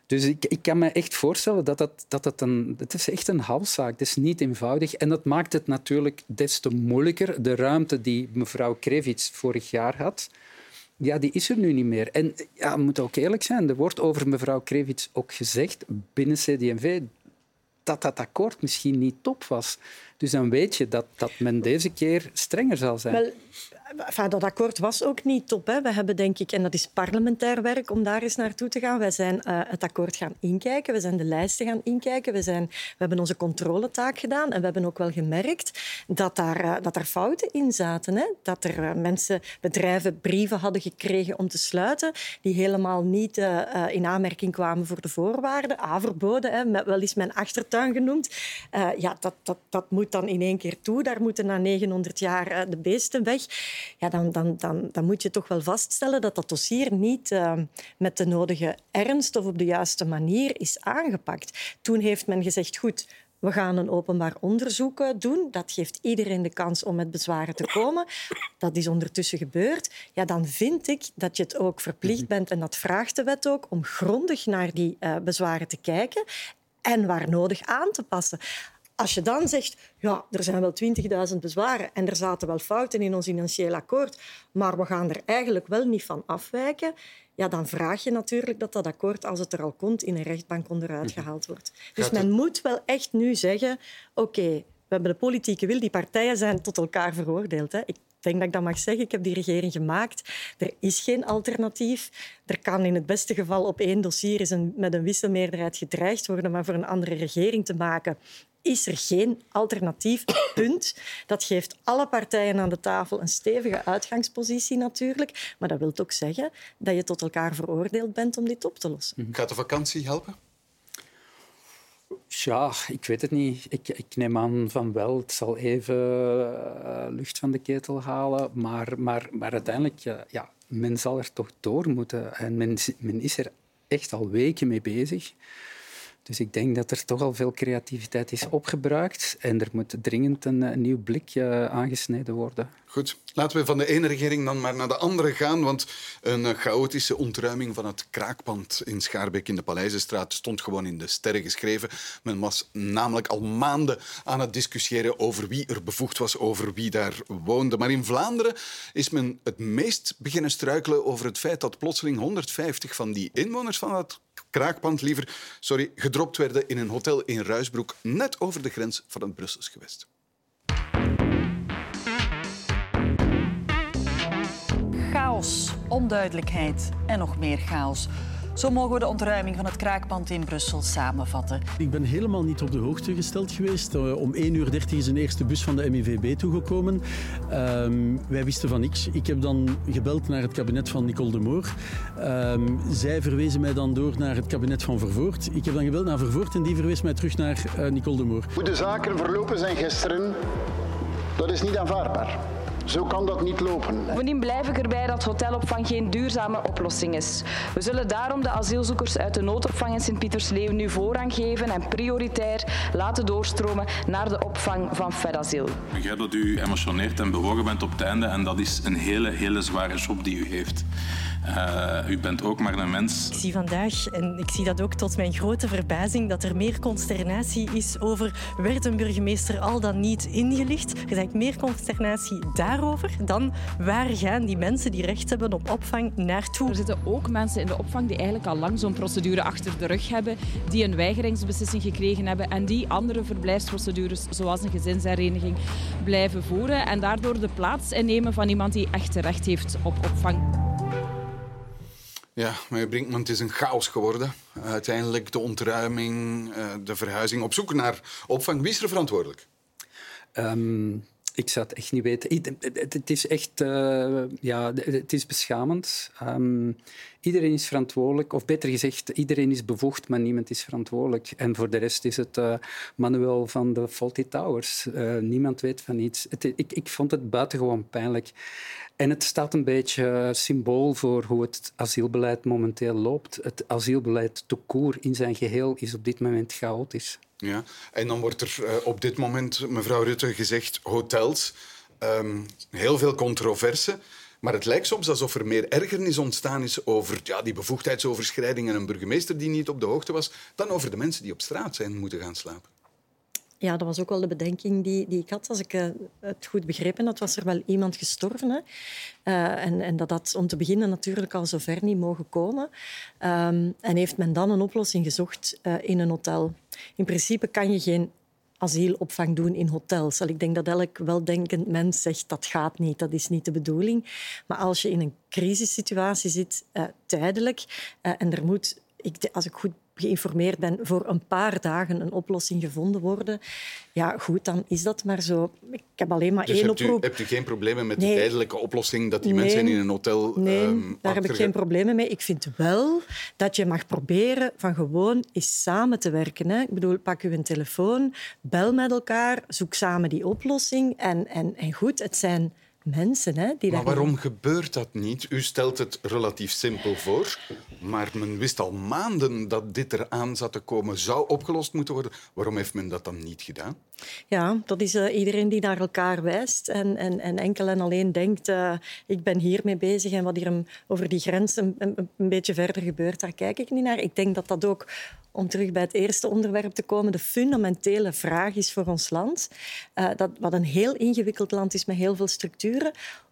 Dus ik, ik, kan me echt voorstellen dat, dat, dat het een... Het is echt een halszaak. Het is niet eenvoudig. En dat maakt het natuurlijk des te moeilijker. De ruimte die mevrouw Krevits vorig jaar had ja, die is er nu niet meer. En ja, we moeten ook eerlijk zijn, er wordt over mevrouw Krevits ook gezegd binnen CD&V dat dat akkoord misschien niet top was. Dus dan weet je dat, dat men deze keer strenger zal zijn. Wel, Enfin, dat akkoord was ook niet top. Hè. We hebben, denk ik, en dat is parlementair werk om daar eens naartoe te gaan. Wij zijn uh, het akkoord gaan inkijken, we zijn de lijsten gaan inkijken, we, zijn, we hebben onze controletaak gedaan en we hebben ook wel gemerkt dat daar, uh, dat fouten in zaten. Hè. Dat er uh, mensen, bedrijven, brieven hadden gekregen om te sluiten die helemaal niet in aanmerking kwamen voor de voorwaarden. A-verboden, hè, met, wel eens mijn achtertuin genoemd. ja, dat, dat, dat moet dan in één keer toe. Daar moeten na 900 jaar de beesten weg ja, dan, dan, dan, dan moet je toch wel vaststellen dat dat dossier niet uh, met de nodige ernst of op de juiste manier is aangepakt. Toen heeft men gezegd, goed, we gaan een openbaar onderzoek eh, doen. Dat geeft iedereen de kans om met bezwaren te komen. Dat is ondertussen gebeurd. Ja, dan vind ik dat je het ook verplicht bent, en dat vraagt de wet ook, om grondig naar die uh, bezwaren te kijken en waar nodig aan te passen. Als je dan zegt, ja, er zijn wel 20.000 bezwaren en er zaten wel fouten in ons financieel akkoord, maar we gaan er eigenlijk wel niet van afwijken, ja, dan vraag je natuurlijk dat dat akkoord, als het er al komt, in een rechtbank onderuit mhm. gehaald wordt. Dus men moet wel echt nu zeggen, oké, we hebben de politieke wil, die partijen zijn tot elkaar veroordeeld. Hè. Ik denk dat ik dat mag zeggen. Ik heb die regering gemaakt. Er is geen alternatief. Er kan in het beste geval op één dossier is een, met een wisselmeerderheid gedreigd worden, maar voor een andere regering te maken is er geen alternatief. Punt. Dat geeft alle partijen aan de tafel een stevige uitgangspositie natuurlijk. Maar dat wil ook zeggen dat je tot elkaar veroordeeld bent om dit op te lossen. Mhm. Gaat de vakantie helpen? Ja, ik weet het niet. Ik, ik, neem aan van wel. Het zal even uh, lucht van de ketel halen. Maar, maar, maar uiteindelijk, uh, ja, men zal er toch door moeten. En men, men is er echt al weken mee bezig. Dus ik denk dat er toch al veel creativiteit is opgebruikt en er moet dringend een, nieuw blikje aangesneden worden. Goed, laten we van de ene regering dan maar naar de andere gaan, want een chaotische ontruiming van het kraakpand in Schaarbeek in de Paleizenstraat stond gewoon in de sterren geschreven. Men was namelijk al maanden aan het discussiëren over wie er bevoegd was, over wie daar woonde. Maar in Vlaanderen is men het meest beginnen struikelen over het feit dat plotseling 150 van die inwoners van het kraakpand liever sorry, gedropt werden in een hotel in Ruisbroek, net over de grens van het Brussels gewest. Chaos, onduidelijkheid en nog meer chaos. Zo mogen we de ontruiming van het kraakpand in Brussel samenvatten. Ik ben helemaal niet op de hoogte gesteld geweest. Uh, om 1.30 uur is een eerste bus van de MIVB toegekomen. Uh, wij wisten van niks. Ik heb dan gebeld naar het kabinet van Nicole de Moor. Uh, zij verwezen mij dan door naar het kabinet van Vervoort. Ik heb dan gebeld naar Vervoort en die verwees mij terug naar uh, Nicole de Moor. Hoe de zaken verlopen zijn gisteren, dat is niet aanvaardbaar. Zo kan dat niet lopen. Bovendien blijf ik erbij dat hotelopvang geen duurzame oplossing is. We zullen daarom de asielzoekers uit de noodopvang in Sint-Pietersleeuw nu voorrang geven en prioritair laten doorstromen naar de opvang van Fedasiel. Ik begrijp dat u emotioneerd en bewogen bent op het einde en dat is een hele, hele zware job die u heeft. Uh, u bent ook maar een mens. Ik zie vandaag, en ik zie dat ook tot mijn grote verbazing, dat er meer consternatie is over werd een burgemeester al dan niet ingelicht. Er is eigenlijk meer consternatie daarover dan waar gaan die mensen die recht hebben op opvang naartoe. Er zitten ook mensen in de opvang die eigenlijk al lang zo'n procedure achter de rug hebben, die een weigeringsbeslissing gekregen hebben en die andere verblijfsprocedures, zoals een gezinshereniging, blijven voeren en daardoor de plaats innemen van iemand die echt recht heeft op opvang. Ja, meneer Brinkman, het is een chaos geworden. Uiteindelijk de ontruiming, eh, de verhuizing, op zoek naar opvang. Wie is er verantwoordelijk? Um, ik zou het echt niet weten. Het, is echt uh, ja, het is beschamend. Um, iedereen is verantwoordelijk, of beter gezegd, iedereen is bevoegd, maar niemand is verantwoordelijk. En voor de rest is het uh, manueel van de Faulty Towers. Niemand weet van iets. Het, ik, ik vond het buitengewoon pijnlijk. En het staat een beetje symbool voor hoe het asielbeleid momenteel loopt. Het asielbeleid te in zijn geheel is op dit moment chaotisch. Ja, en dan wordt er uh, op dit moment, mevrouw Rutte, gezegd hotels. Um, heel veel controverse. Maar het lijkt soms alsof er meer ergernis ontstaan is over ja, die bevoegdheidsoverschrijding en een burgemeester die niet op de hoogte was, dan over de mensen die op straat zijn moeten gaan slapen. Ja, dat was ook wel de bedenking die, die ik had, als ik uh, het goed begrepen had. Was er wel iemand gestorven. Hè? Uh, en, en dat had om te beginnen natuurlijk al zover niet mogen komen. Um, en heeft men dan een oplossing gezocht uh, in een hotel. In principe kan je geen asielopvang doen in hotels. Ik denk dat elk weldenkend mens zegt dat gaat niet, dat is niet de bedoeling. Maar als je in een crisissituatie zit, tijdelijk, en er moet, ik, als ik goed geïnformeerd ben, voor een paar dagen een oplossing gevonden worden. Ja, goed, dan is dat maar zo. Ik heb alleen maar dus één hebt oproep. U, hebt u geen problemen met nee. de tijdelijke oplossing dat die nee. mensen in een hotel... Nee, um, daar heb ik geen problemen mee. Ik vind wel dat je mag proberen van gewoon eens samen te werken. Hè. Ik bedoel, pak u een telefoon, bel met elkaar, zoek samen die oplossing. En, en, en goed, het zijn mensen. Hè, die maar waarom gebeurt dat niet? U stelt het relatief simpel voor, maar men wist al maanden dat dit eraan zat te komen, zou opgelost moeten worden. Waarom heeft men dat dan niet gedaan? Ja, dat is uh, iedereen die naar elkaar wijst en, en, en enkel en alleen denkt uh, ik ben hiermee bezig en wat hier een, over die grens een, een, een beetje verder gebeurt, daar kijk ik niet naar. Ik denk dat dat ook om terug bij het eerste onderwerp te komen, de fundamentele vraag is voor ons land, uh, dat, wat een heel ingewikkeld land is met heel veel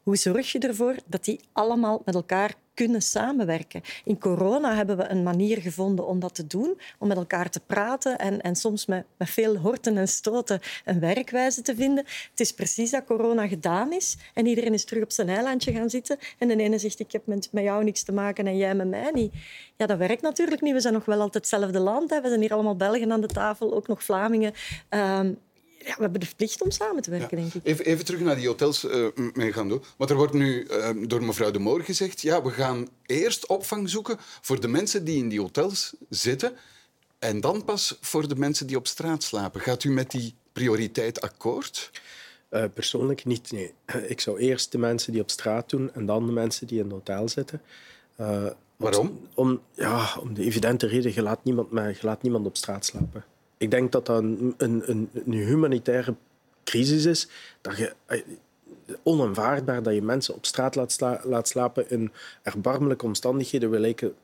hoe zorg je ervoor dat die allemaal met elkaar kunnen samenwerken? In corona hebben we een manier gevonden om dat te doen, om met elkaar te praten en, en soms met, met veel horten en stoten een werkwijze te vinden. Het is precies dat corona gedaan is en iedereen is terug op zijn eilandje gaan zitten en de ene zegt ik heb met, met jou niks te maken en jij met mij niet. Ja, dat werkt natuurlijk niet. We zijn nog wel altijd hetzelfde land. Hè. We zijn hier allemaal Belgen aan de tafel, ook nog Vlamingen. Um, ja, we hebben de plicht om samen te werken, ja. denk ik. Even, even, terug naar die hotels, uh. Want er wordt nu uh, door mevrouw De Moor gezegd... ja, we gaan eerst opvang zoeken voor de mensen die in die hotels zitten... en dan pas voor de mensen die op straat slapen. Gaat u met die prioriteit akkoord? Uh, persoonlijk niet, nee. Ik zou eerst de mensen die op straat doen... en dan de mensen die in het hotel zitten. Waarom? Om, ja, om de evidente reden, je laat niemand, je laat niemand op straat slapen. Ik denk dat dat een, een, een, humanitaire crisis is. Dat je, onaanvaardbaar dat je mensen op straat laat, laat slapen in erbarmelijke omstandigheden. We lijken,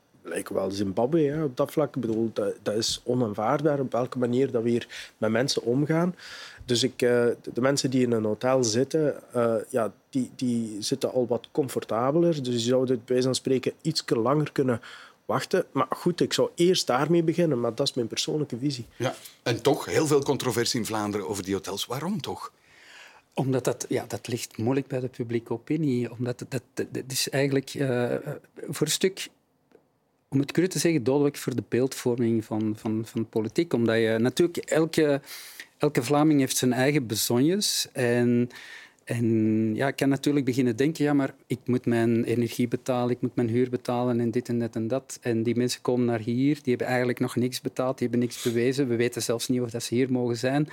wel Zimbabwe hè, op dat vlak. Bedoel, dat, dat is onaanvaardbaar op welke manier dat we hier met mensen omgaan. Dus ik, uh, de mensen die in een hotel zitten, uh, ja, die, die zitten al wat comfortabeler. Dus die zouden het bij wijze spreken iets langer kunnen wachten. Maar goed, ik zou eerst daarmee beginnen, maar dat is mijn persoonlijke visie. Ja, en toch heel veel controversie in Vlaanderen over die hotels. Waarom toch? Omdat dat, ja, dat ligt moeilijk bij de publieke opinie. Omdat dat, dat, dat is eigenlijk uh, voor een stuk, om het cru te zeggen, dodelijk voor de beeldvorming van, van, van politiek. Omdat je natuurlijk elke, elke Vlaming heeft zijn eigen bezonjes en En ja, ik kan natuurlijk beginnen denken, ja, maar ik moet mijn energie betalen, ik moet mijn huur betalen en dit en dat en dat. En die mensen komen naar hier, die hebben eigenlijk nog niks betaald, die hebben niks bewezen. We weten zelfs niet of dat ze hier mogen zijn.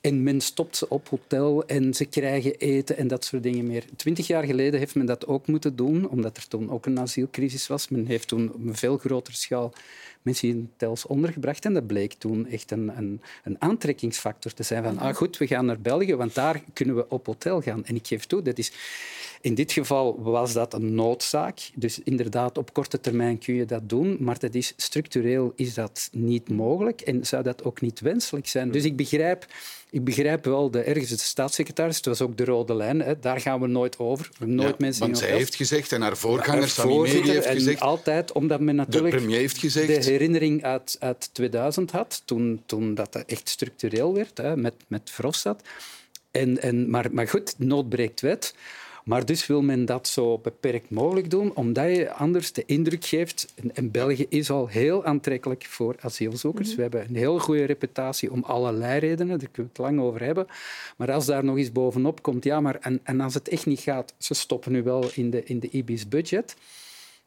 En men stopt ze op hotel en ze krijgen eten en dat soort dingen meer. Twintig jaar geleden heeft men dat ook moeten doen, omdat er toen ook een asielcrisis was. Men heeft toen op een veel grotere schaal mensen in hotels ondergebracht. En dat bleek toen echt een, een, een aantrekkingsfactor te zijn. Van, ah, goed, we gaan naar België, want daar kunnen we op hotel gaan. En ik geef toe, dat is... In dit geval was dat een noodzaak. Dus inderdaad, op korte termijn kun je dat doen. Maar dat is, structureel is dat niet mogelijk en zou dat ook niet wenselijk zijn. Dus ik begrijp ik begrijp wel de ergens de staatssecretaris, het was ook de rode lijn, hè, daar gaan we nooit over. Nooit ja, mensen want zij heeft gezegd en haar voorganger Sami Medi heeft gezegd. Altijd, omdat men natuurlijk de, premier heeft gezegd, de herinnering uit, uit 2000 had, toen, toen dat echt structureel werd, hè, met, met Verhofstadt. En, en, maar, maar goed, nood breekt wet. Maar dus wil men dat zo beperkt mogelijk doen, omdat je anders de indruk geeft... En België is al heel aantrekkelijk voor asielzoekers. Mhm. We hebben een heel goede reputatie om allerlei redenen, daar kunnen we het lang over hebben. Maar als daar nog eens bovenop komt, ja, maar... En, en als het echt niet gaat, ze stoppen nu wel in de, in de IBIS budget...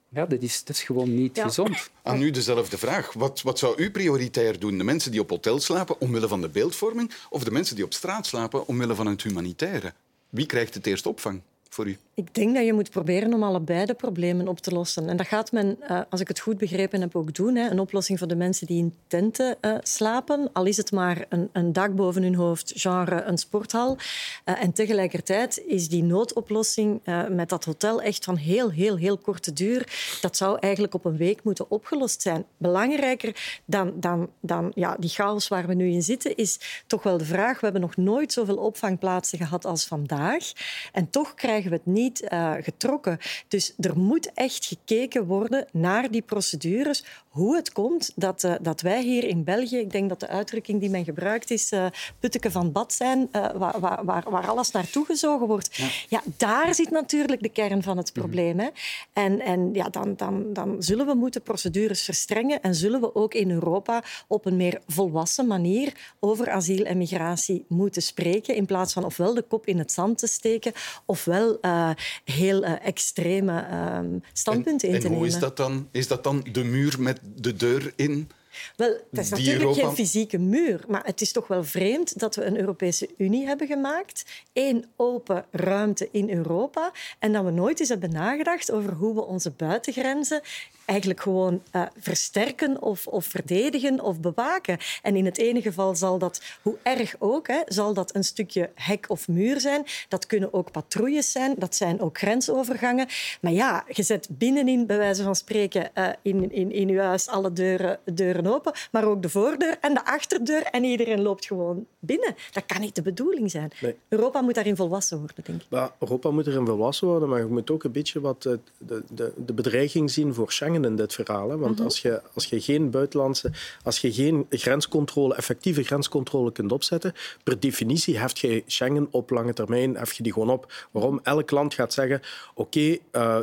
Ja, dat is, dat is gewoon niet gezond. Aan u dezelfde vraag. Wat, wat zou u prioritair doen? De mensen die op hotel slapen omwille van de beeldvorming of de mensen die op straat slapen omwille van het humanitaire? Wie krijgt het eerst opvang? Voor u? Ik denk dat je moet proberen om allebei de problemen op te lossen. En dat gaat men, eh, als ik het goed begrepen heb, ook doen. Een oplossing voor de mensen die in tenten eh, slapen. Al is het maar een, dak boven hun hoofd, genre een sporthal. Eh, en tegelijkertijd is die noodoplossing met dat hotel echt van heel, heel, heel korte duur. Dat zou eigenlijk op een week moeten opgelost zijn. Belangrijker dan, dan, dan ja, die chaos waar we nu in zitten, is toch wel de vraag. We hebben nog nooit zoveel opvangplaatsen gehad als vandaag. En toch krijgen we het niet uh, getrokken. Dus er moet echt gekeken worden naar die procedures, hoe het komt dat, uh, dat wij hier in België, ik denk dat de uitdrukking die men gebruikt is, uh, putteke van bad zijn, waar, waar, waar, alles naartoe gezogen wordt. Ja. ja. daar zit natuurlijk de kern van het probleem. Hè. En, en ja, dan, dan, dan zullen we moeten procedures verstrengen en zullen we ook in Europa op een meer volwassen manier over asiel en migratie moeten spreken, in plaats van ofwel de kop in het zand te steken, ofwel uh, heel uh, extreme uh, standpunten en, in te nemen. En hoe is dat dan? Is dat dan de muur met de deur in? Wel, het is natuurlijk Europa... geen fysieke muur, maar het is toch wel vreemd dat we een Europese Unie hebben gemaakt, één open ruimte in Europa, en dat we nooit eens hebben nagedacht over hoe we onze buitengrenzen eigenlijk gewoon uh, versterken of, of, verdedigen of bewaken. En in het ene geval zal dat, hoe erg ook, hè, zal dat een stukje hek of muur zijn. Dat kunnen ook patrouilles zijn, dat zijn ook grensovergangen. Maar ja, je zet binnenin, bij wijze van spreken, uh, in, in, in je huis alle deuren, deuren open, maar ook de voordeur en de achterdeur en iedereen loopt gewoon binnen. Dat kan niet de bedoeling zijn. Nee. Europa moet daarin volwassen worden, denk ik. Maar Europa moet erin volwassen worden, maar je moet ook een beetje wat de, de, de bedreiging zien voor Schengen in dit verhaal. Hè? Want mm -hmm. als, je, als je geen buitenlandse, als je geen grenscontrole, effectieve grenscontrole kunt opzetten, per definitie heft je Schengen op lange termijn hef je die gewoon op. Waarom? Elk land gaat zeggen, oké, okay, uh,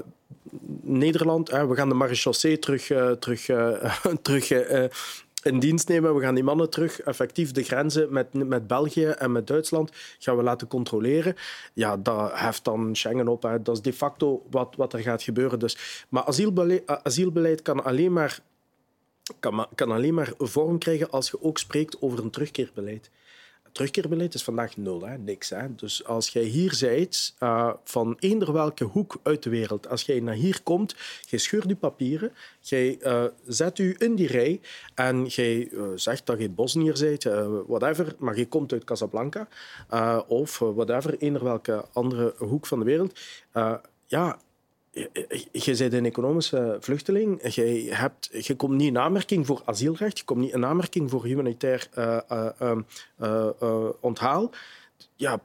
Nederland, we gaan de marechaussee terug, uh, terug, uh, terug in dienst nemen. We gaan die mannen terug effectief de grenzen met, met België en met Duitsland gaan we laten controleren. Ja, dat heft dan Schengen op. Dat is de facto wat, wat er gaat gebeuren. Dus, maar asielbeleid, asielbeleid kan alleen maar kan, kan alleen maar vorm krijgen als je ook spreekt over een terugkeerbeleid terugkeerbeleid is vandaag nul, hè? niks. Hè? Dus als jij hier zijt, uh, van eender welke hoek uit de wereld, als jij naar hier komt, jij scheurt je papieren, jij uh, zet u in die rij en jij uh, zegt dat je Bosnier bent, whatever, maar je komt uit Casablanca of whatever, eender welke andere hoek van de wereld. ja, je bent een economische vluchteling. Je, hebt, je komt niet in aanmerking voor asielrecht. Je komt niet in aanmerking voor humanitair uh, uh, uh, onthaal. Ja,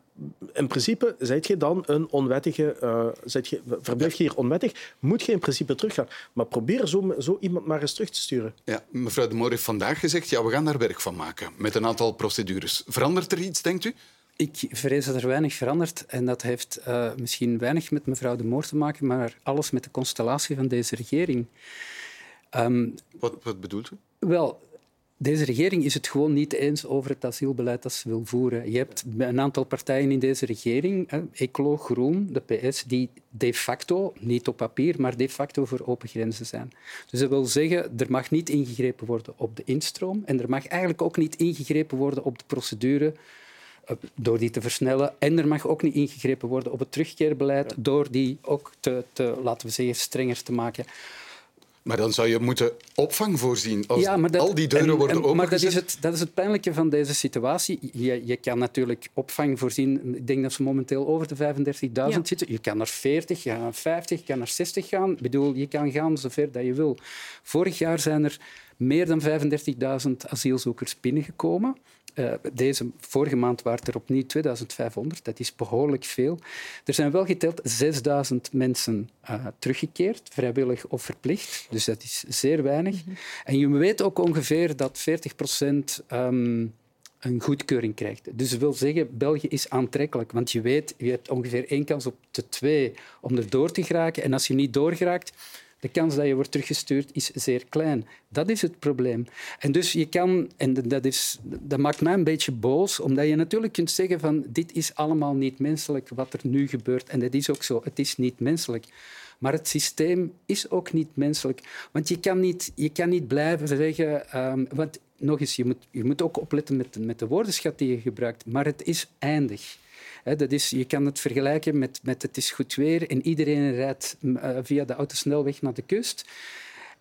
in principe zijt je dan een onwettige... je, verblijf je hier onwettig, moet je in principe teruggaan. Maar probeer zo, zo iemand maar eens terug te sturen. Ja, mevrouw de Moor heeft vandaag gezegd, ja, we gaan daar werk van maken. Met een aantal procedures. Verandert er iets, denkt u? Ik vrees dat er weinig verandert. En dat heeft uh, misschien weinig met mevrouw de Moor te maken, maar alles met de constellatie van deze regering. Um, wat, wat bedoelt u? Wel, deze regering is het gewoon niet eens over het asielbeleid dat ze wil voeren. Je hebt een aantal partijen in deze regering, Ecolo, Groen, de PS, die de facto, niet op papier, maar de facto voor open grenzen zijn. Dus dat wil zeggen, er mag niet ingegrepen worden op de instroom en er mag eigenlijk ook niet ingegrepen worden op de procedure eh, door die te versnellen. En er mag ook niet ingegrepen worden op het terugkeerbeleid door die ook te, te laten we zeggen, strenger te maken. Maar dan zou je moeten opvang voorzien als ja, dat, al die deuren worden opengezet. Maar dat is, het, dat is het pijnlijke van deze situatie. Je, je kan natuurlijk opvang voorzien. Ik denk dat ze momenteel over de 35.000 zitten. Je kan naar 40, je kan naar 50, je kan naar 60 gaan. Ik bedoel, je kan gaan zover dat je wil. Vorig jaar zijn er meer dan 35.000 asielzoekers binnengekomen. Uh, deze vorige maand waren er opnieuw 2500. Dat is behoorlijk veel. Er zijn wel geteld 6000 mensen uh, teruggekeerd, vrijwillig of verplicht. Dus dat is zeer weinig. Mhm. En je weet ook ongeveer dat 40 procent um, een goedkeuring krijgt. Dus dat wil zeggen, België is aantrekkelijk. Want je weet, je hebt ongeveer één kans op de twee om er door te geraken. En als je niet doorgeraakt, de kans dat je wordt teruggestuurd is zeer klein. Dat is het probleem. En dus je kan, en dat, is, dat maakt mij een beetje boos, omdat je natuurlijk kunt zeggen van dit is allemaal niet menselijk wat er nu gebeurt. En dat is ook zo, het is niet menselijk. Maar het systeem is ook niet menselijk. Want je kan niet, je kan niet blijven zeggen... Um, want nog eens, je moet, je moet ook opletten met, met de woordenschat die je gebruikt. Maar het is eindig dat is, je kan het vergelijken met, met het is goed weer en iedereen rijdt uh, via de autosnelweg naar de kust.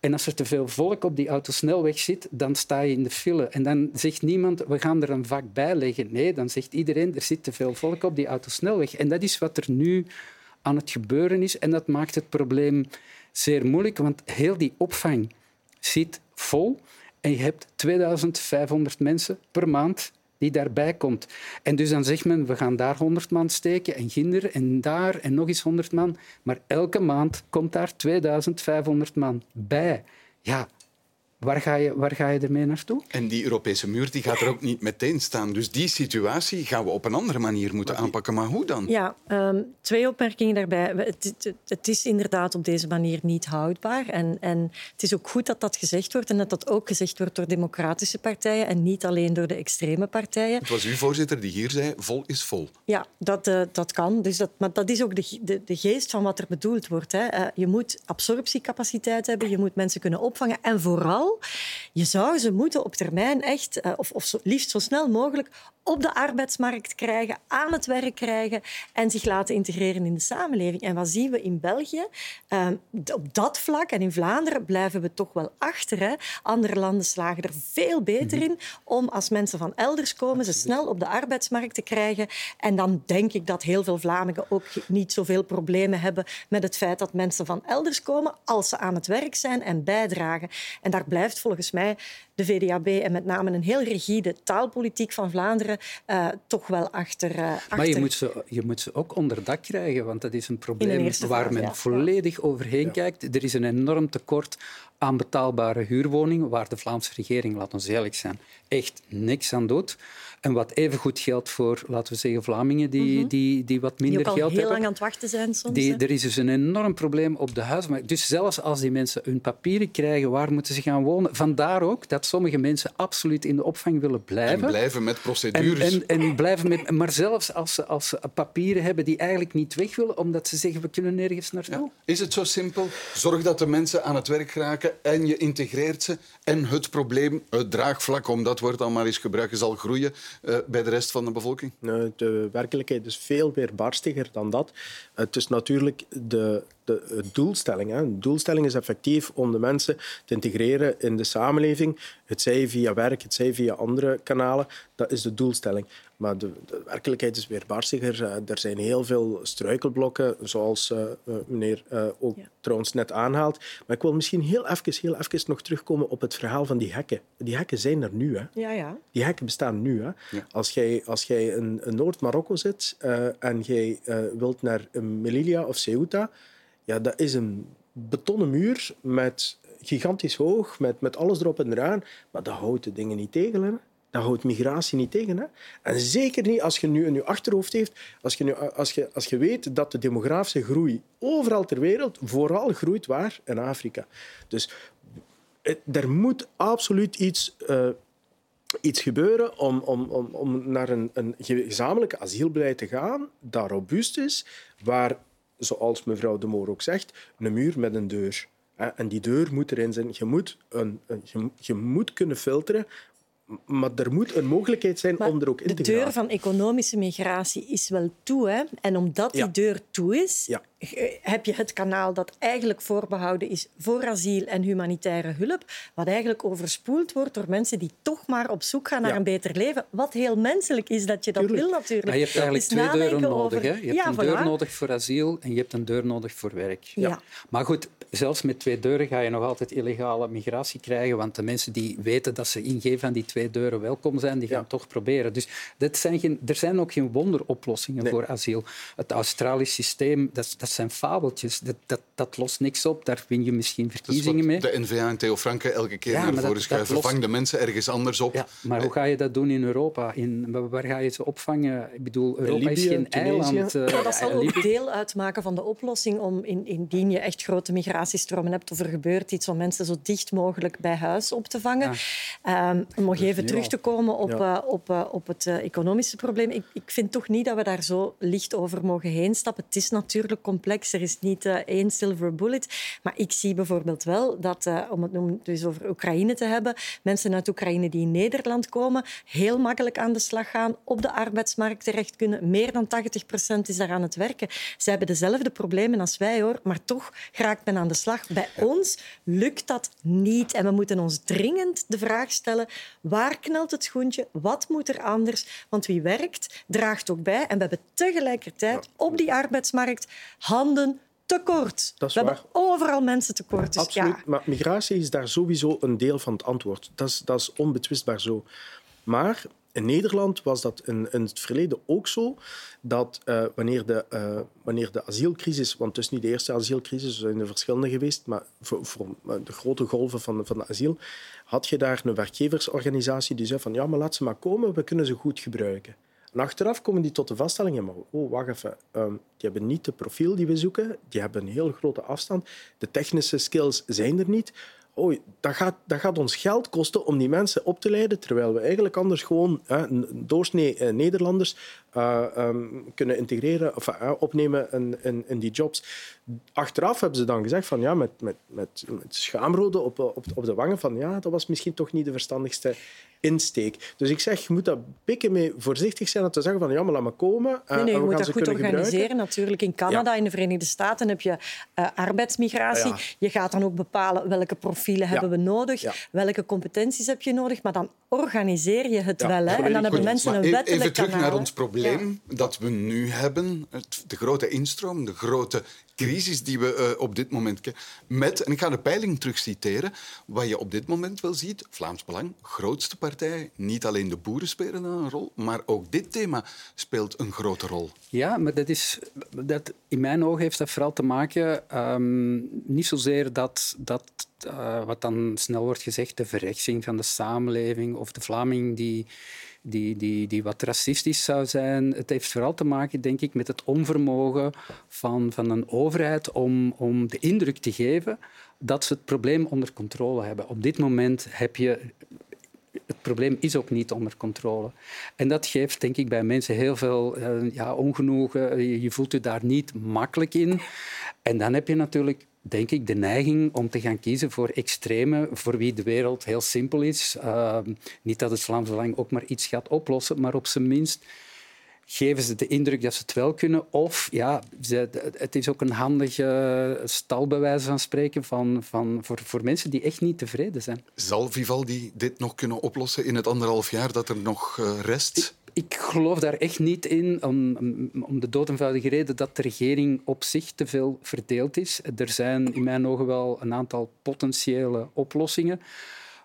En als er te veel volk op die autosnelweg zit, dan sta je in de file. En dan zegt niemand, we gaan er een vak bij leggen. Nee, dan zegt iedereen, er zit te veel volk op die autosnelweg. En dat is wat er nu aan het gebeuren is. En dat maakt het probleem zeer moeilijk, want heel die opvang zit vol. En je hebt 2500 mensen per maand die daarbij komt. En dus dan zegt men, we gaan daar 100 man steken en Ginder en daar en nog eens 100 man. Maar elke maand komt daar 2500 man bij. Ja, Waar ga, je, waar ga je ermee naartoe? En die Europese muur die gaat er ook niet meteen staan. Dus die situatie gaan we op een andere manier moeten aanpakken. Maar hoe dan? Ja, um, twee opmerkingen daarbij. Het, het, het, is inderdaad op deze manier niet houdbaar. En, en het is ook goed dat dat gezegd wordt. En dat dat ook gezegd wordt door democratische partijen en niet alleen door de extreme partijen. Het was uw voorzitter die hier zei, vol is vol. Ja, dat, uh, dat kan. Dus dat, maar dat is ook de, de, de geest van wat er bedoeld wordt. Hè. Uh, je moet absorptiecapaciteit hebben, je moet mensen kunnen opvangen. En vooral je zou ze moeten op termijn echt, eh, of, of zo, liefst zo snel mogelijk, op de arbeidsmarkt krijgen, aan het werk krijgen en zich laten integreren in de samenleving. En wat zien we in België? Uh, op dat vlak en in Vlaanderen blijven we toch wel achter. Hè? Andere landen slagen er veel beter in om als mensen van elders komen ze snel op de arbeidsmarkt te krijgen. En dan denk ik dat heel veel Vlamingen ook niet zoveel problemen hebben met het feit dat mensen van elders komen als ze aan het werk zijn en bijdragen. En daar blijft volgens mij de VDAB en met name een heel rigide taalpolitiek van Vlaanderen uh, toch wel achter, uh, achter. Maar je moet, ze, je moet ze ook onder dak krijgen, want dat is een probleem waar men volledig overheen kijkt. Er is een enorm tekort aan betaalbare huurwoningen, waar de Vlaamse regering, laat ons eerlijk zijn, echt niks aan doet. En wat evengoed geldt voor, laten we zeggen, Vlamingen die, mhm. die, die wat minder die geld hebben. Die heel lang aan het wachten zijn soms. Die, er is dus een enorm probleem op de huismarkt. Dus zelfs als die mensen hun papieren krijgen, waar moeten ze gaan wonen? Vandaar ook dat sommige mensen absoluut in de opvang willen blijven. En blijven met procedures. En, en, en blijven met, maar zelfs als ze, als ze papieren hebben die eigenlijk niet weg willen, omdat ze zeggen, we kunnen nergens naartoe. Is het zo simpel? Zorg dat de mensen aan het werk raken en je integreert ze. En het probleem, het draagvlak, om dat woord dan maar eens gebruiken, zal groeien uh, bij de rest van de bevolking? De werkelijkheid is veel meer barstiger dan dat. Het is natuurlijk de, de, doelstelling. Hè. De doelstelling is effectief om de mensen te integreren in de samenleving. Het zij via werk, het zij via andere kanalen. Dat is de doelstelling. Maar de, de werkelijkheid is weer barstiger. Eh, er zijn heel veel struikelblokken, zoals uh, meneer uh, ook trouwens net aanhaalt. Maar ik wil misschien heel even, heel even nog terugkomen op het verhaal van die hekken. Die hekken zijn er nu. Hè. Ja, ja. Die hekken bestaan nu. Hè. Als jij, als jij in, in Noord-Marokko zit en jij wilt naar Melilla of Ceuta, ja, dat is een betonnen muur met gigantisch hoog, met, met alles erop en eraan. Maar dat houdt de dingen niet tegen. Hè. Dat houdt migratie niet tegen. Hè? En zeker niet als je nu in je achterhoofd heeft, als je, nu, als, je, als je weet dat de demografische groei overal ter wereld vooral groeit waar? In Afrika. Dus er moet absoluut iets uh, iets gebeuren om, om, om, om naar een, een gezamenlijk asielbeleid te gaan dat robuust is, waar, zoals mevrouw De Moor ook zegt, een muur met een deur. En die deur moet erin zijn. Je moet, een, je, je moet kunnen filteren maar er moet een mogelijkheid zijn om er ook in te gaan. De deur van economische migratie is wel toe. Hè? En omdat die deur toe is, ja. Heb je het kanaal dat eigenlijk voorbehouden is voor asiel en humanitaire hulp, wat eigenlijk overspoeld wordt door mensen die toch maar op zoek gaan naar een beter leven. Wat heel menselijk is dat je dat wil natuurlijk. Maar je hebt eigenlijk twee deuren nodig. Hè? Je hebt een deur nodig voor asiel en je hebt een deur nodig voor werk. Ja. Maar goed, zelfs met twee deuren ga je nog altijd illegale migratie krijgen, want de mensen die weten dat ze ingeven aan die twee deuren welkom zijn, die gaan ja. toch proberen. Dus dit zijn geen, er zijn ook geen wonderoplossingen voor asiel. Het Australisch systeem, dat, dat zijn fabeltjes. Dat, dat, dat, lost niks op. Daar win je misschien verkiezingen mee. De NVA en Theo Franke elke keer ja, naar voren schuiven. Vang de mensen ergens anders op. Ja, maar hoe ga je dat doen in Europa? In, waar ga je ze opvangen? Ik bedoel, Europa is geen eiland. Uh, dat zal ook deel uitmaken van de oplossing om, in, indien je echt grote migratiestromen hebt of er gebeurt iets, om mensen zo dicht mogelijk bij huis op te vangen. Um, om nog even terug te komen op, uh, op, uh, op het uh, economische probleem. Ik, ik vind toch niet dat we daar zo licht over mogen heen stappen. Het is natuurlijk complex. Er is niet één silver bullet. Maar ik zie bijvoorbeeld wel dat, om het dus over Oekraïne te hebben, mensen uit Oekraïne die in Nederland komen, heel makkelijk aan de slag gaan, op de arbeidsmarkt terecht kunnen. Meer dan 80 procent is daar aan het werken. Ze hebben dezelfde problemen als wij, hoor. Maar toch raakt men aan de slag. Bij ons lukt dat niet. En we moeten ons dringend de vraag stellen, waar knelt het schoentje? Wat moet er anders? Want wie werkt, draagt ook bij. En we hebben tegelijkertijd op die arbeidsmarkt handen tekort. we hebben overal mensen tekort. Dus Absoluut. Maar migratie is daar sowieso een deel van het antwoord. Dat is, dat is onbetwistbaar zo. Maar in Nederland was dat in, in het verleden ook zo dat uh, wanneer, de, uh, wanneer de asielcrisis, want het is niet de eerste asielcrisis, er zijn er verschillende geweest, maar voor, voor de grote golven van, van de asiel, had je daar een werkgeversorganisatie die zei van ja, maar laat ze maar komen, we kunnen ze goed gebruiken. Achteraf komen die tot de vaststelling, maar oh, wacht even, um, die hebben niet het profiel die we zoeken, die hebben een heel grote afstand, de technische skills zijn er niet, oh, dat, gaat, dat gaat ons geld kosten om die mensen op te leiden, terwijl we eigenlijk anders gewoon hè, doorsnee eh, Nederlanders uh, um, kunnen integreren of uh, opnemen in, in, die jobs. Achteraf hebben ze dan gezegd van ja, met, met, met, met schaamrode op, op, op de wangen van ja, dat was misschien toch niet de verstandigste insteek. Dus ik zeg, je moet daar pikken mee voorzichtig zijn om te zeggen van ja, maar laat maar komen. Uh, nee, nee, je moet dat goed organiseren. Gebruiken. Natuurlijk, in Canada, ja. in de Verenigde Staten heb je uh, arbeidsmigratie. Ja. Je gaat dan ook bepalen welke profielen hebben we nodig, welke competenties heb je nodig, maar dan organiseer je het wel. Hè? En dan hebben mensen een wettelijk Even terug naar ons probleem dat we nu hebben. Het, de grote instroom, de grote crisis die we uh, op dit moment kennen. Met, en ik ga de peiling terugciteren, wat je op dit moment wel ziet, Vlaams Belang, grootste partij, niet alleen de boeren spelen een rol, maar ook dit thema speelt een grote rol. Ja, maar dat is, dat, in mijn ogen heeft dat vooral te maken, um, niet zozeer dat, dat uh, wat dan snel wordt gezegd, de verrechtsing van de samenleving of de Vlaming die die, die, die wat racistisch zou zijn. Het heeft vooral te maken, denk ik, met het onvermogen van, van een overheid om, om de indruk te geven dat ze het probleem onder controle hebben. Op dit moment heb je het probleem is ook niet onder controle. En dat geeft, denk ik, bij mensen heel veel uh, ja, ongenoegen. Je voelt je daar niet makkelijk in. En dan heb je natuurlijk denk ik, de neiging om te gaan kiezen voor extreme, voor wie de wereld heel simpel is. Uh, niet dat het Vlaams Belang ook maar iets gaat oplossen, maar op zijn minst geven ze de indruk dat ze het wel kunnen. Of ja, het is ook een handige stal, bij wijze van spreken, van, van, voor, voor mensen die echt niet tevreden zijn. Zal Vivaldi dit nog kunnen oplossen in het anderhalf jaar dat er nog uh, rest? Ik geloof daar echt niet in, om, om de dood eenvoudige reden dat de regering op zich te veel verdeeld is. Er zijn in mijn ogen wel een aantal potentiële oplossingen.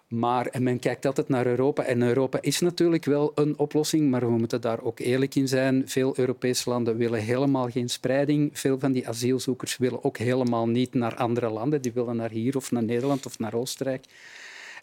Maar en men kijkt altijd naar Europa. En Europa is natuurlijk wel een oplossing, maar we moeten daar ook eerlijk in zijn. Veel Europese landen willen helemaal geen spreiding. Veel van die asielzoekers willen ook helemaal niet naar andere landen. Die willen naar hier of naar Nederland of naar Oostenrijk.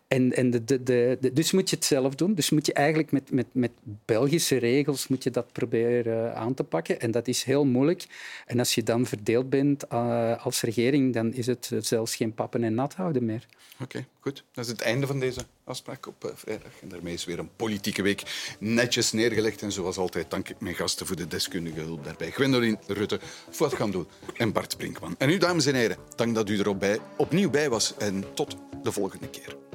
En, en de, de, dus moet je het zelf doen. Dus moet je eigenlijk met, met, met Belgische regels moet je dat proberen aan te pakken. En dat is heel moeilijk. En als je dan verdeeld bent uh, als regering, dan is het zelfs geen pappen en nat houden meer. Oké, goed. Dat is het einde van deze afspraak op uh, vrijdag. En daarmee is weer een politieke week netjes neergelegd. En zoals altijd dank ik mijn gasten voor de deskundige hulp daarbij. Gwendoline Rutte, Fuad Gandoel en Bart Brinkman. En u, dames en heren, dank dat u er opnieuw bij was. En tot de volgende keer.